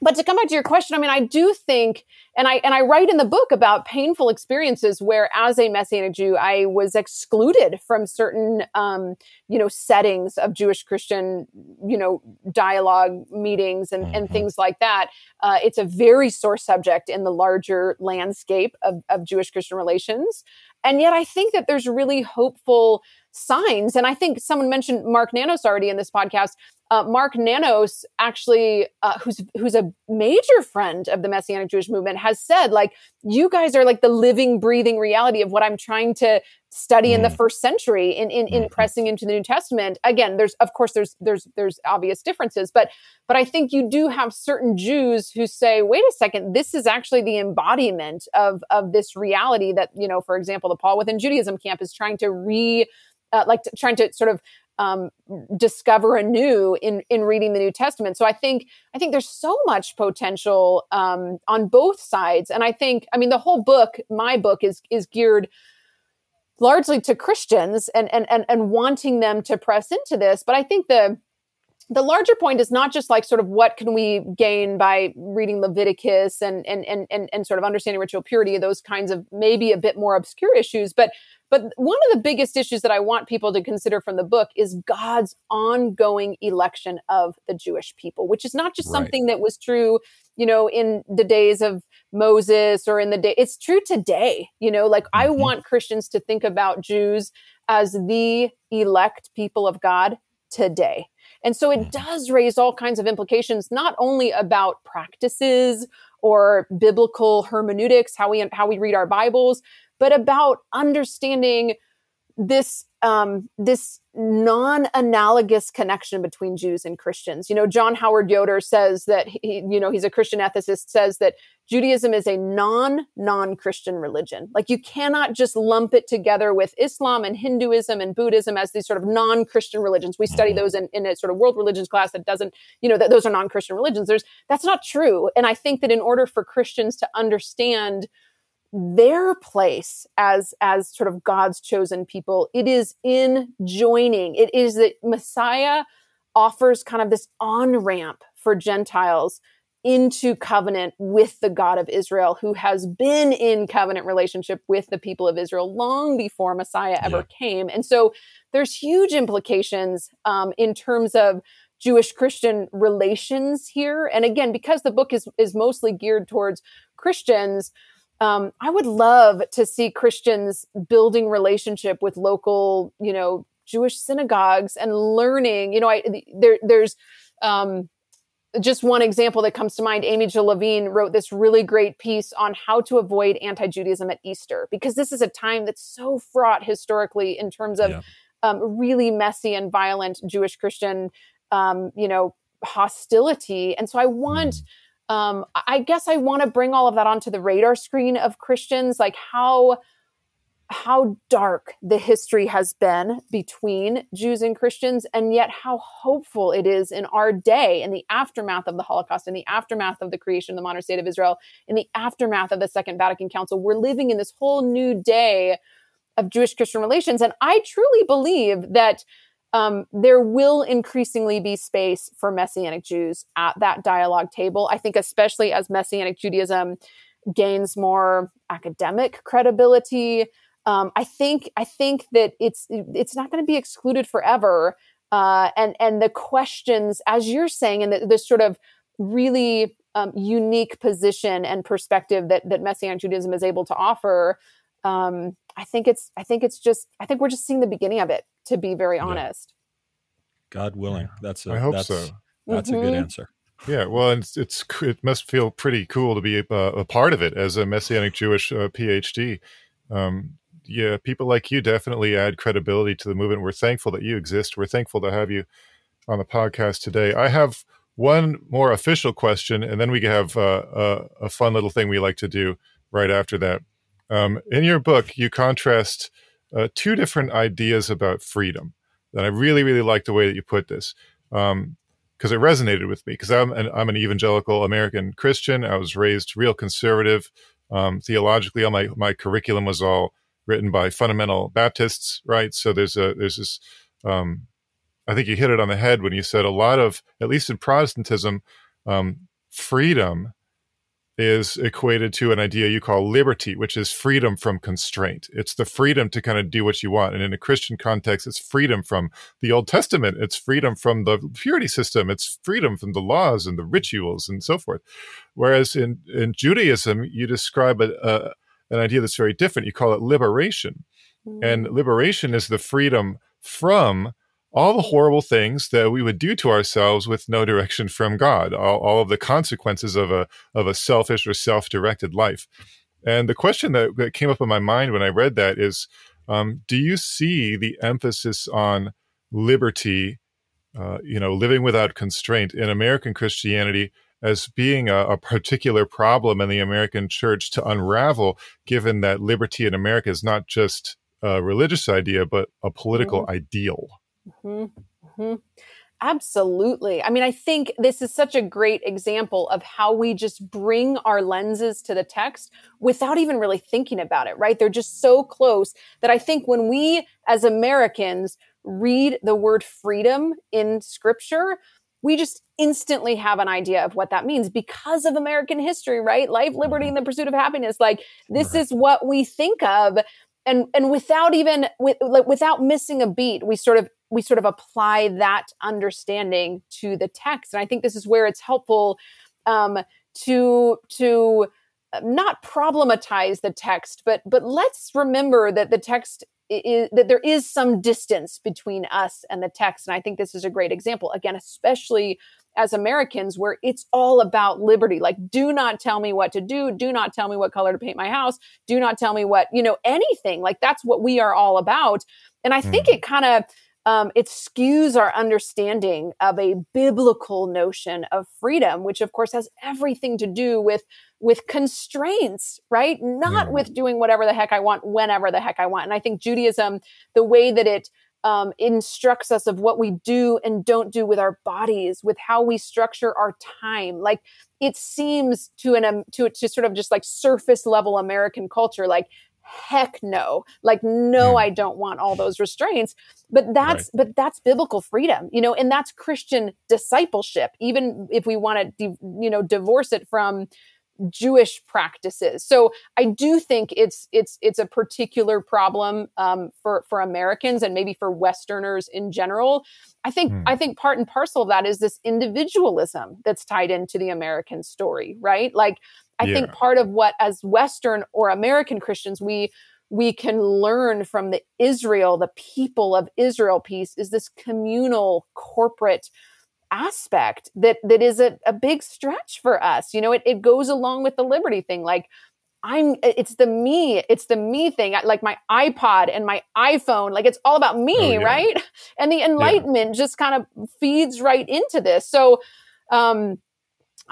but to come back to your question, I mean, I do think, and I and I write in the book about painful experiences where, as a Messianic Jew, I was excluded from certain, um, you know, settings of Jewish Christian, you know, dialogue meetings and, and Mhm. things like that. Uh, it's a very sore subject in the larger landscape of, of Jewish Christian relations, and yet I think that there's really hopeful signs. And I think someone mentioned Mark Nanos already in this podcast uh, Mark Nanos, actually, uh, who's who's a major friend of the Messianic Jewish movement, has said, like, you guys are like the living, breathing reality of what I'm trying to study in the Mm. first century in in, in Mhm. pressing into the New Testament. Again, there's of course there's there's there's obvious differences, but but I think you do have certain Jews who say, wait a second, this is actually the embodiment of of this reality that you know, for example, the Paul within Judaism camp is trying to re uh, like t- trying to sort of um, discover anew in in reading the New Testament. So I think I think there's so much potential um, on both sides, and I think I mean the whole book, my book is is geared largely to Christians and and and and wanting them to press into this. But I think the the larger point is not just like sort of what can we gain by reading Leviticus and and and and, and sort of understanding ritual purity, those kinds of maybe a bit more obscure issues, but but one of the biggest issues that I want people to consider from the book is God's ongoing election of the Jewish people, which is not just Right. something that was true, you know, in the days of Moses or in the day. It's true today. You know, like I Mhm. want Christians to think about Jews as the elect people of God today. And so it Mhm. does raise all kinds of implications, not only about practices or biblical hermeneutics, how we how we read our Bibles, but about understanding this um, this non-analogous connection between Jews and Christians. You know, John Howard Yoder says that he, you know, he's a Christian ethicist. Says that Judaism is a non-non-Christian religion. Like you cannot just lump it together with Islam and Hinduism and Buddhism as these sort of non-Christian religions. We study Mhm. those in, in a sort of world religions class that doesn't, you know, that those are non-Christian religions. There's that's not true. And I think that in order for Christians to understand their place as as sort of God's chosen people. It is in joining. It is that Messiah offers kind of this on ramp for Gentiles into covenant with the God of Israel, who has been in covenant relationship with the people of Israel long before Messiah ever came. And so there's huge implications um, in terms of Jewish Christian relations here. And again, because the book is is mostly geared towards Christians, um, I would love to see Christians building relationship with local, you know, Jewish synagogues and learning. You know, I there there's um, just one example that comes to mind. Amy Jill Levine wrote this really great piece on how to avoid anti-Judaism at Easter because this is a time that's so fraught historically in terms of Yeah. um, really messy and violent Jewish Christian, um, you know, hostility. And so I want um, I guess I want to bring all of that onto the radar screen of Christians, like how how dark the history has been between Jews and Christians, and yet how hopeful it is in our day, in the aftermath of the Holocaust, in the aftermath of the creation of the modern state of Israel, in the aftermath of the Second Vatican Council. We're living in this whole new day of Jewish Christian relations, and I truly believe that um, there will increasingly be space for Messianic Jews at that dialogue table. I think, especially as Messianic Judaism gains more academic credibility, um, I think I think that it's it's not going to be excluded forever. Uh, and and the questions, as you're saying, and the, this sort of really um, unique position and perspective that that Messianic Judaism is able to offer. Um, I think it's I think it's just I think we're just seeing the beginning of it. To be very honest. God willing. That's a I hope that's, so. That's a good Mhm. answer. Yeah, well, it's, it's it must feel pretty cool to be a, a part of it as a Messianic Jewish uh, PhD. Um, yeah, people like you definitely add credibility to the movement. We're thankful that you exist. We're thankful to have you on the podcast today. I have one more official question, and then we have uh, a, a, fun little thing we like to do right after that. Um, in your book, you contrast uh, two different ideas about freedom. And I really, really like the way that you put this because um, it resonated with me. Because I'm an, I'm an evangelical American Christian. I was raised real conservative um, theologically. All my my curriculum was all written by fundamental Baptists, right? So there's a there's this. Um, I think you hit it on the head when you said a lot of, at least in Protestantism, um, freedom is equated to an idea you call liberty, which is freedom from constraint. It's the freedom to kind of do what you want. And in a Christian context, it's freedom from the Old Testament, it's freedom from the purity system, it's freedom from the laws and the rituals and so forth. Whereas in, in Judaism, you describe a, a, an idea that's very different. You call it liberation. Mm-hmm. And mm. liberation is the freedom from all the horrible things that we would do to ourselves with no direction from God, all, all of the consequences of a of a selfish or self-directed life. And the question that, that came up in my mind when I read that is, um, do you see the emphasis on liberty, uh, you know, living without constraint in American Christianity as being a, a, particular problem in the American church to unravel, given that liberty in America is not just a religious idea, but a political mm-hmm. ideal? Mm-hmm. Mm-hmm. Absolutely. I mean, I think this is such a great example of how we just bring our lenses to the text without even really thinking about it, right? They're just so close that I think when we as Americans read the word freedom in scripture, we just instantly have an idea of what that means because of American history, right? Life, liberty, and the pursuit of happiness. Like, this is what we think of and and without even with, like, without missing a beat we sort of we sort of apply that understanding to the text. And i think this is where it's helpful um, to to uh, not problematize the text but but let's remember that the text is, that there is some distance between us and the text. And i think this is a great example. Again especially as Americans where it's all about liberty. Like, do not tell me what to do. Do not tell me what color to paint my house. Do not tell me what, you know, anything. Like, that's what we are all about. And I think mm. it kind of, um, it skews our understanding of a biblical notion of freedom, which of course has everything to do with with constraints, right? Not mm. with doing whatever the heck I want, whenever the heck I want. And I think Judaism, the way that it um, instructs us of what we do and don't do with our bodies, with how we structure our time. Like it seems to an um, to to sort of just like surface level American culture, like heck no like no mm. i don't want all those restraints but that's right. but that's biblical freedom you know and that's christian discipleship even if we want to de- you know divorce it from Jewish practices. So I do think it's it's it's a particular problem um, for for Americans and maybe for Westerners in general. I think mm. I think part and parcel of that is this individualism that's tied into the American story, right? Like I yeah. think part of what as Western or American Christians we we can learn from the Israel, the people of Israel piece is this communal corporate aspect that that is a, a big stretch for us you know it, it goes along with the liberty thing like i'm it's the me it's the me thing like my ipod and my iphone like it's all about me oh, yeah. right and the enlightenment yeah. just kind of feeds right into this so um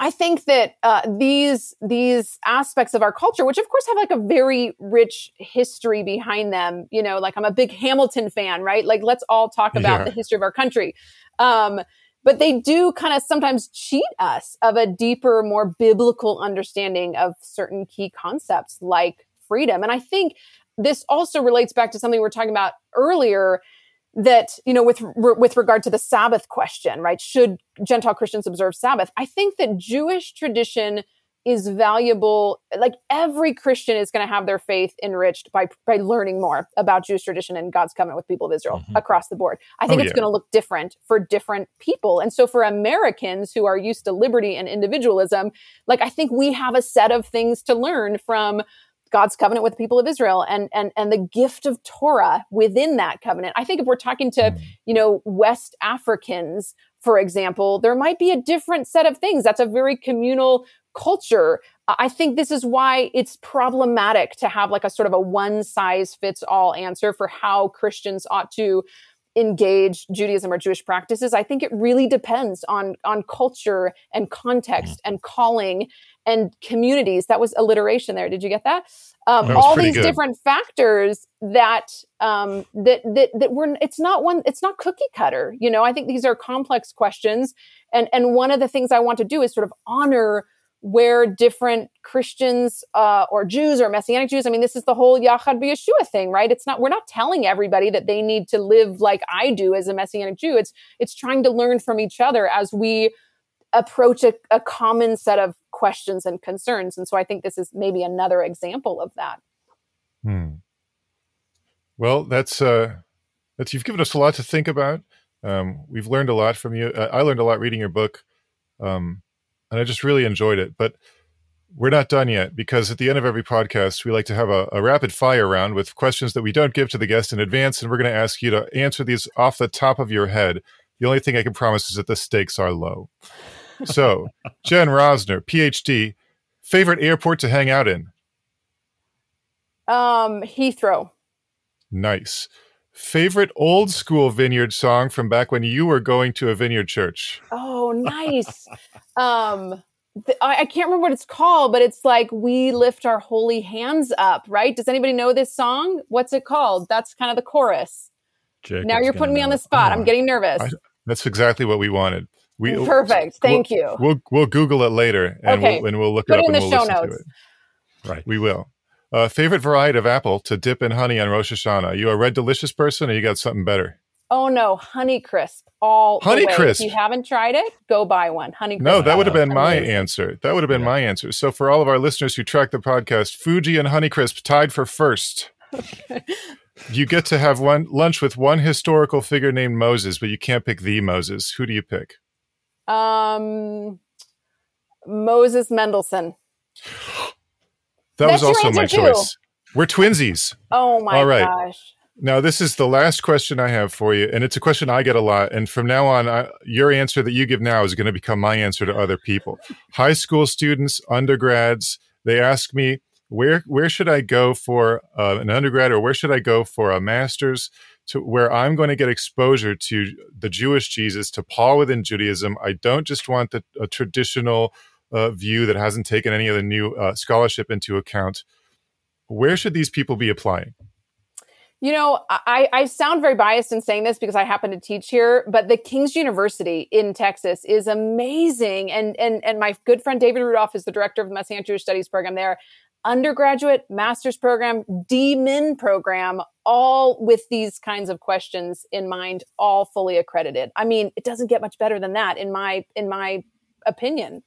I think that uh, these these aspects of our culture, which of course have like a very rich history behind them, you know, like I'm a big Hamilton fan, right? Like let's all talk about yeah. the history of our country. Um, but they do kind of sometimes cheat us of a deeper, more biblical understanding of certain key concepts like freedom. And I think this also relates back to something we are talking about earlier that you know with with regard to the sabbath question right should gentile christians observe sabbath i think that jewish tradition is valuable. Like every Christian is going to have their faith enriched by by learning more about Jewish tradition and God's covenant with people of Israel mm-hmm. across the board. I think oh, it's yeah. going to look different for different people. And so for Americans who are used to liberty and individualism, like I think we have a set of things to learn from God's covenant with the people of Israel and and and the gift of Torah within that covenant. I think if we're talking to, mm. you know, West Africans for example, there might be a different set of things. That's a very communal culture. I think this is why it's problematic to have like a sort of a one size fits all answer for how Christians ought to engage Judaism or Jewish practices. I think it really depends on on culture and context mm. and calling and communities. That was alliteration there. Did you get that? Um, that all these good. different factors that um, that that that we're. It's not one. It's not cookie cutter. You know, I think these are complex questions, and and one of the things I want to do is sort of honor where different Christians uh, or Jews or Messianic Jews, I mean, this is the whole Yachad B'Yeshua thing, right? It's not, we're not telling everybody that they need to live like I do as a Messianic Jew. It's, it's trying to learn from each other as we approach a, a common set of questions and concerns. And so I think this is maybe another example of that. Hmm. Well, that's, uh, that's, you've given us a lot to think about. Um, we've learned a lot from you. Uh, I learned a lot reading your book. Um, and I just really enjoyed it. But we're not done yet because at the end of every podcast, we like to have a, a, rapid fire round with questions that we don't give to the guest in advance. And we're going to ask you to answer these off the top of your head. The only thing I can promise is that the stakes are low. So, Jen Rosner, PhD, favorite airport to hang out in? Um, Heathrow. Nice. Favorite old school vineyard song from back when you were going to a vineyard church? Oh, nice. um, I, I, can't remember what it's called, but it's like we lift our holy hands up, right? Does anybody know this song? What's it called? That's kind of the chorus. Jacob's now you're putting me on the spot. I'm getting nervous. I, that's exactly what we wanted. We perfect. Thank we'll, you. We'll we'll Google it later and okay. we'll and we'll look Put it up in and the we'll show listen notes. to it. Right. We will. Uh, favorite variety of apple to dip in honey on Rosh Hashanah? Are you a red delicious person, or you got something better? Oh no, Honey Crisp all Honey Crisp. If you haven't tried it, go buy one. Honey Crisp. No, that would have been my answer. That would have been yeah. my answer. So for all of our listeners who track the podcast, Fuji and Honey Crisp tied for first. you get to have one lunch with one historical figure named Moses, but you can't pick the Moses. Who do you pick? Um, Moses Mendelssohn. That That's was also my too. choice. We're twinsies. Oh my All right. gosh. Now, this is the last question I have for you, and it's a question I get a lot. And from now on, I, your answer that you give now is going to become my answer to other people. High school students, undergrads, they ask me, where where should I go for uh, an undergrad, or where should I go for a master's, to where I'm going to get exposure to the Jewish Jesus, to Paul within Judaism. I don't just want the a traditional uh, view that hasn't taken any of the new uh, scholarship into account. Where should these people be applying? You know, I, I sound very biased in saying this because I happen to teach here, but the King's University in Texas is amazing. And and and my good friend David Rudolph is the director of the Messianic Jewish Studies program there. Undergraduate, master's program, DMin program, all with these kinds of questions in mind, all fully accredited. I mean, it doesn't get much better than that in my in my opinion.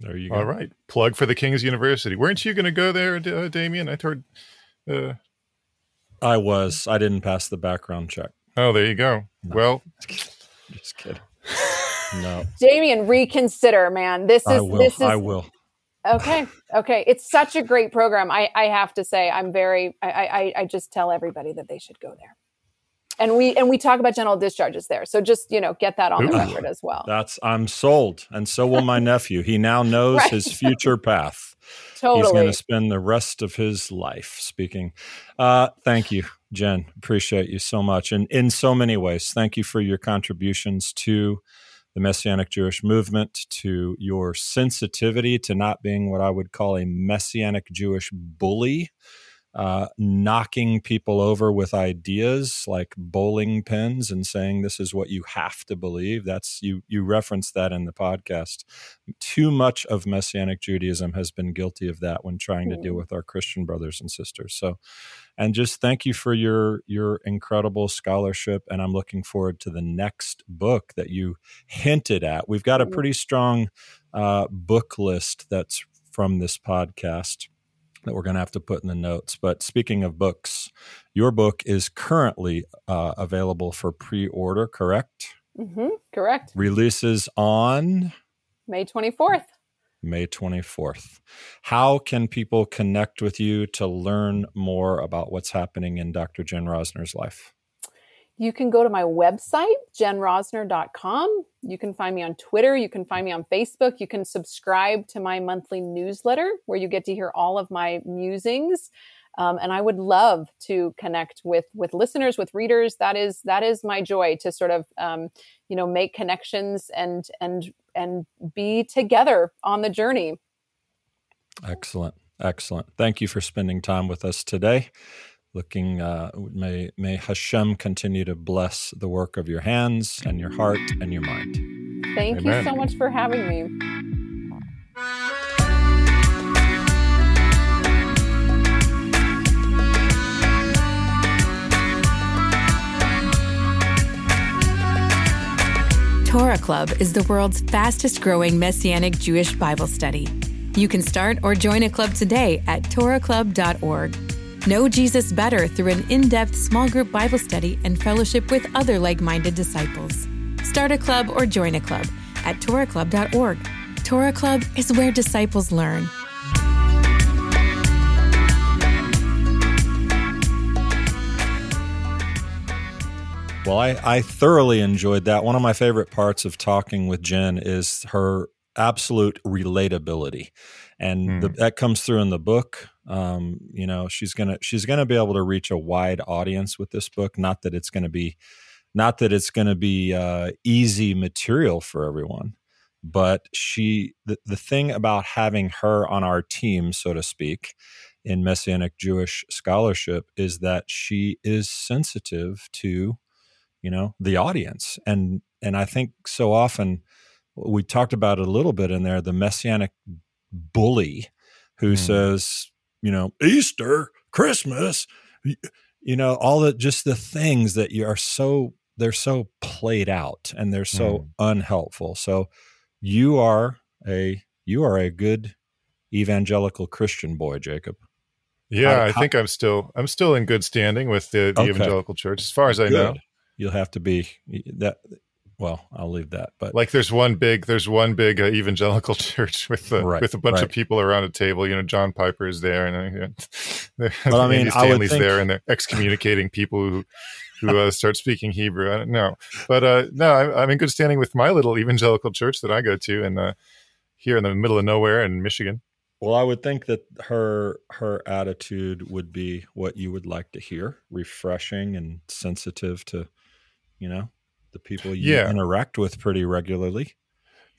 There you go. All right. Plug for the King's University. Weren't you going to go there, uh, Damien? I heard. Uh... I was. I didn't pass the background check. Oh, there you go. No. Well, just kidding. No. Damien, reconsider, man. This is. I will. This is, I will. Okay. Okay. It's such a great program. I, I have to say, I'm very. I, I I just tell everybody that they should go there and we and we talk about general discharges there so just you know get that on Ooh, the record as well that's i'm sold and so will my nephew he now knows right. his future path totally. he's going to spend the rest of his life speaking uh, thank you jen appreciate you so much and in so many ways thank you for your contributions to the messianic jewish movement to your sensitivity to not being what i would call a messianic jewish bully uh, knocking people over with ideas like bowling pins and saying this is what you have to believe. That's you. You referenced that in the podcast. Too much of Messianic Judaism has been guilty of that when trying to deal hmm. with our Christian brothers and sisters. So, and just thank you for your your incredible scholarship. And I'm looking forward to the next book that you hinted at. We've got a hmm. pretty strong uh, book list that's from this podcast that we're going to have to put in the notes. But speaking of books, your book is currently uh, available for pre order, correct? Mm-hmm, correct. Releases on May 24th. May 24th. How can people connect with you to learn more about what's happening in Dr. Jen Rosner's life? You can go to my website, jenrosner.com. You can find me on Twitter. You can find me on Facebook. You can subscribe to my monthly newsletter where you get to hear all of my musings. Um, and I would love to connect with with listeners, with readers. That is that is my joy to sort of um, you know make connections and and and be together on the journey. Excellent, excellent. Thank you for spending time with us today looking uh, may may Hashem continue to bless the work of your hands and your heart and your mind. Thank Amen. you so much for having me. Torah Club is the world's fastest growing messianic Jewish Bible study. You can start or join a club today at torahclub.org. Know Jesus better through an in depth small group Bible study and fellowship with other like minded disciples. Start a club or join a club at torahclub.org. Torah Club is where disciples learn. Well, I, I thoroughly enjoyed that. One of my favorite parts of talking with Jen is her absolute relatability. And mm. the, that comes through in the book. Um, you know, she's gonna she's gonna be able to reach a wide audience with this book. Not that it's gonna be, not that it's gonna be uh, easy material for everyone, but she the, the thing about having her on our team, so to speak, in Messianic Jewish scholarship is that she is sensitive to, you know, the audience, and and I think so often we talked about it a little bit in there the Messianic bully who mm. says you know, Easter, Christmas, you know, all the just the things that you are so they're so played out and they're so mm. unhelpful. So you are a you are a good evangelical Christian boy, Jacob. Yeah, I, I think I'm still I'm still in good standing with the, the okay. evangelical church as far as I good. know. You'll have to be that well, I'll leave that. But like, there's one big, there's one big uh, evangelical church with the, right, with a bunch right. of people around a table. You know, John Piper is there, and uh, well, I mean, Stanley's think... there, and they're excommunicating people who who uh, start speaking Hebrew. I don't know, but uh, no, I, am in good standing with my little evangelical church that I go to, and uh, here in the middle of nowhere in Michigan. Well, I would think that her her attitude would be what you would like to hear, refreshing and sensitive to, you know, the people you yeah. interact with pretty regularly.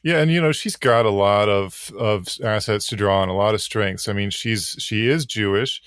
Yeah, and you know she's got a lot of of assets to draw on, a lot of strengths. I mean, she's she is Jewish.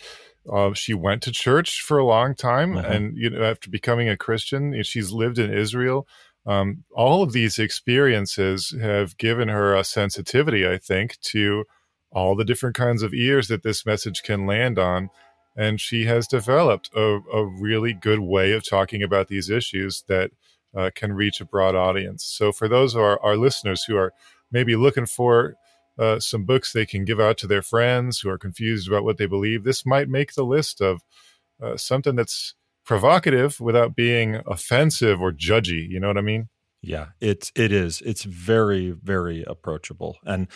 Uh, she went to church for a long time, uh-huh. and you know after becoming a Christian, she's lived in Israel. Um, all of these experiences have given her a sensitivity, I think, to all the different kinds of ears that this message can land on. And she has developed a, a really good way of talking about these issues that uh, can reach a broad audience. So, for those of our, our listeners who are maybe looking for uh, some books they can give out to their friends who are confused about what they believe, this might make the list of uh, something that's provocative without being offensive or judgy. You know what I mean? Yeah, it's it is. It's very very approachable, and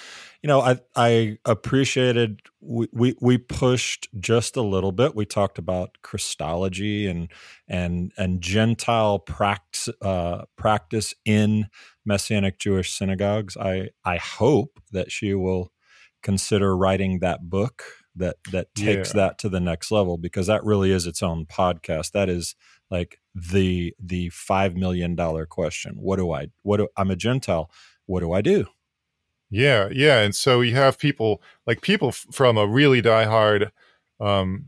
you know I I appreciated we we, we pushed just a little bit. We talked about Christology and and and Gentile practice uh, practice in Messianic Jewish synagogues. I I hope that she will consider writing that book that that takes yeah. that to the next level because that really is its own podcast. That is like the the five million dollar question. What do I what do I'm a Gentile? What do I do? Yeah, yeah. And so you have people like people from a really diehard, um,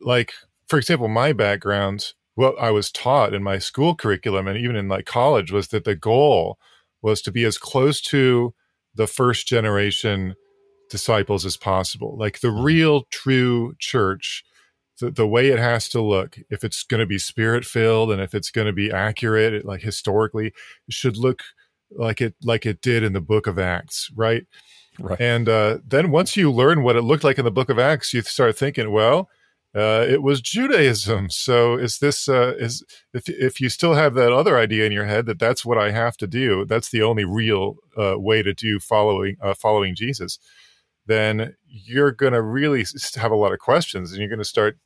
like for example, my background, what I was taught in my school curriculum and even in like college was that the goal was to be as close to the first generation disciples as possible, like the mm-hmm. real true church the, the way it has to look, if it's going to be spirit filled and if it's going to be accurate, like historically, should look like it like it did in the Book of Acts, right? Right. And uh, then once you learn what it looked like in the Book of Acts, you start thinking, well, uh, it was Judaism. So is this uh, is if if you still have that other idea in your head that that's what I have to do, that's the only real uh, way to do following uh, following Jesus then you're going to really have a lot of questions and you're going to start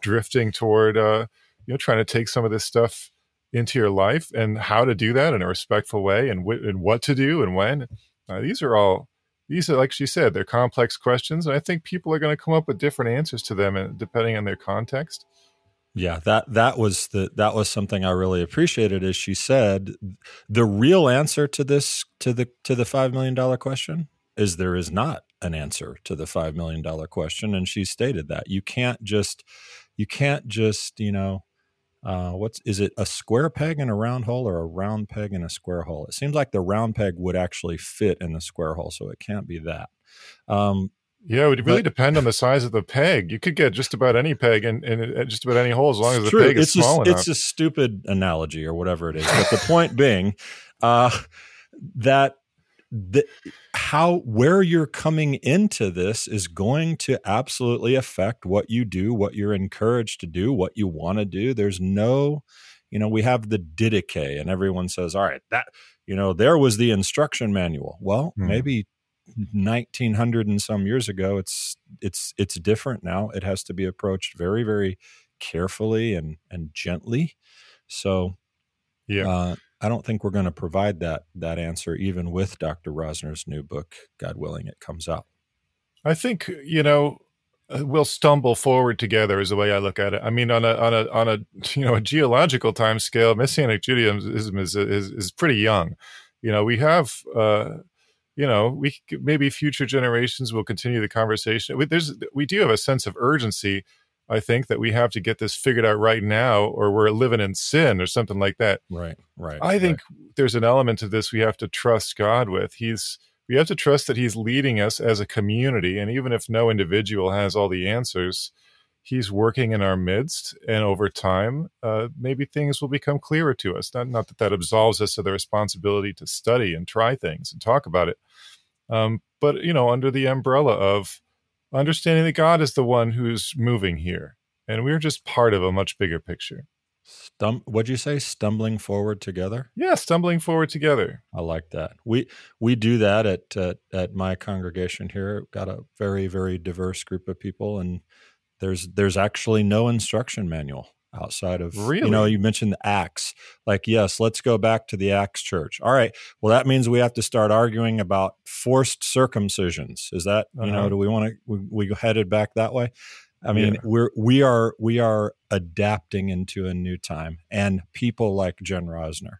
drifting toward uh, you know trying to take some of this stuff into your life and how to do that in a respectful way and, and what to do and when. Uh, these are all these are like she said they're complex questions and i think people are going to come up with different answers to them and depending on their context yeah that that was the that was something i really appreciated as she said the real answer to this to the to the 5 million dollar question is there is not an answer to the 5 million dollar question and she stated that you can't just you can't just you know uh, what's is it a square peg in a round hole or a round peg in a square hole? It seems like the round peg would actually fit in the square hole, so it can't be that. Um, yeah, it would really but, depend on the size of the peg. You could get just about any peg in, in just about any hole as long as the true. peg is it's small a, enough. It's a stupid analogy or whatever it is. But the point being uh, that the, how where you're coming into this is going to absolutely affect what you do, what you're encouraged to do, what you want to do. There's no, you know, we have the Didache, and everyone says, "All right, that you know, there was the instruction manual." Well, hmm. maybe 1900 and some years ago, it's it's it's different now. It has to be approached very, very carefully and and gently. So, yeah. Uh, I don't think we're going to provide that that answer even with Dr. Rosner's new book, God willing, it comes out. I think you know uh, we'll stumble forward together is the way I look at it. I mean, on a on a on a you know a geological time scale, Messianic Judaism is is is pretty young. You know, we have. Uh, you know, we maybe future generations will continue the conversation. There's, we do have a sense of urgency I think that we have to get this figured out right now, or we're living in sin or something like that. Right, right. I think right. there's an element to this we have to trust God with. He's we have to trust that He's leading us as a community, and even if no individual has all the answers, He's working in our midst, and over time, uh, maybe things will become clearer to us. Not not that that absolves us of the responsibility to study and try things and talk about it, um, but you know, under the umbrella of understanding that God is the one who's moving here, and we're just part of a much bigger picture. Stum- what'd you say? Stumbling forward together? Yeah, stumbling forward together. I like that. We we do that at at, at my congregation here. Got a very very diverse group of people, and there's there's actually no instruction manual outside of really? you know you mentioned the acts. Like yes let's go back to the acts church. All right. Well that means we have to start arguing about forced circumcisions. Is that uh-huh. you know uh-huh. do we want to we, we headed back that way? I mean yeah. we're we are we are adapting into a new time and people like jen rosner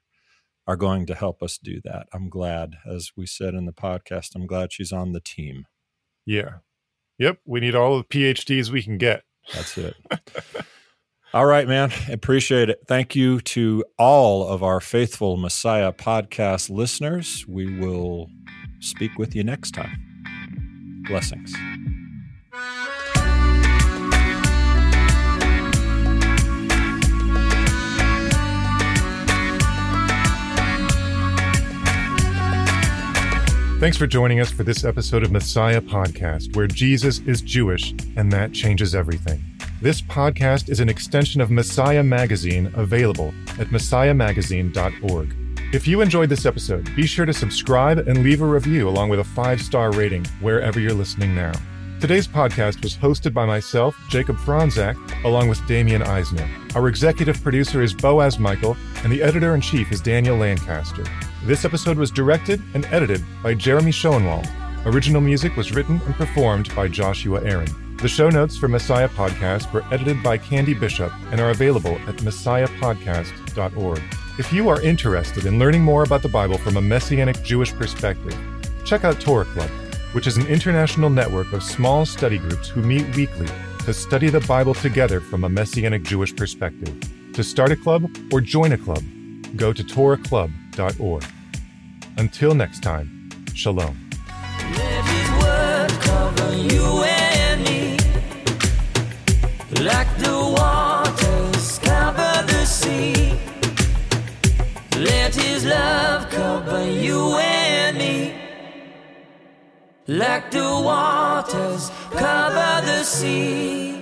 are going to help us do that. I'm glad as we said in the podcast i'm glad she's on the team. Yeah. Yep. We need all the phds we can get. That's it All right, man. Appreciate it. Thank you to all of our faithful Messiah podcast listeners. We will speak with you next time. Blessings. Thanks for joining us for this episode of Messiah Podcast, where Jesus is Jewish and that changes everything. This podcast is an extension of Messiah Magazine available at messiahmagazine.org. If you enjoyed this episode, be sure to subscribe and leave a review along with a five star rating wherever you're listening now. Today's podcast was hosted by myself, Jacob Fronczak, along with Damian Eisner. Our executive producer is Boaz Michael, and the editor in chief is Daniel Lancaster. This episode was directed and edited by Jeremy Schoenwald. Original music was written and performed by Joshua Aaron. The show notes for Messiah Podcast were edited by Candy Bishop and are available at messiahpodcast.org. If you are interested in learning more about the Bible from a Messianic Jewish perspective, check out Torah Club, which is an international network of small study groups who meet weekly to study the Bible together from a Messianic Jewish perspective. To start a club or join a club, go to torahclub.org. Until next time, shalom. Like the waters cover the sea. Let his love cover you and me. Like the waters cover the sea.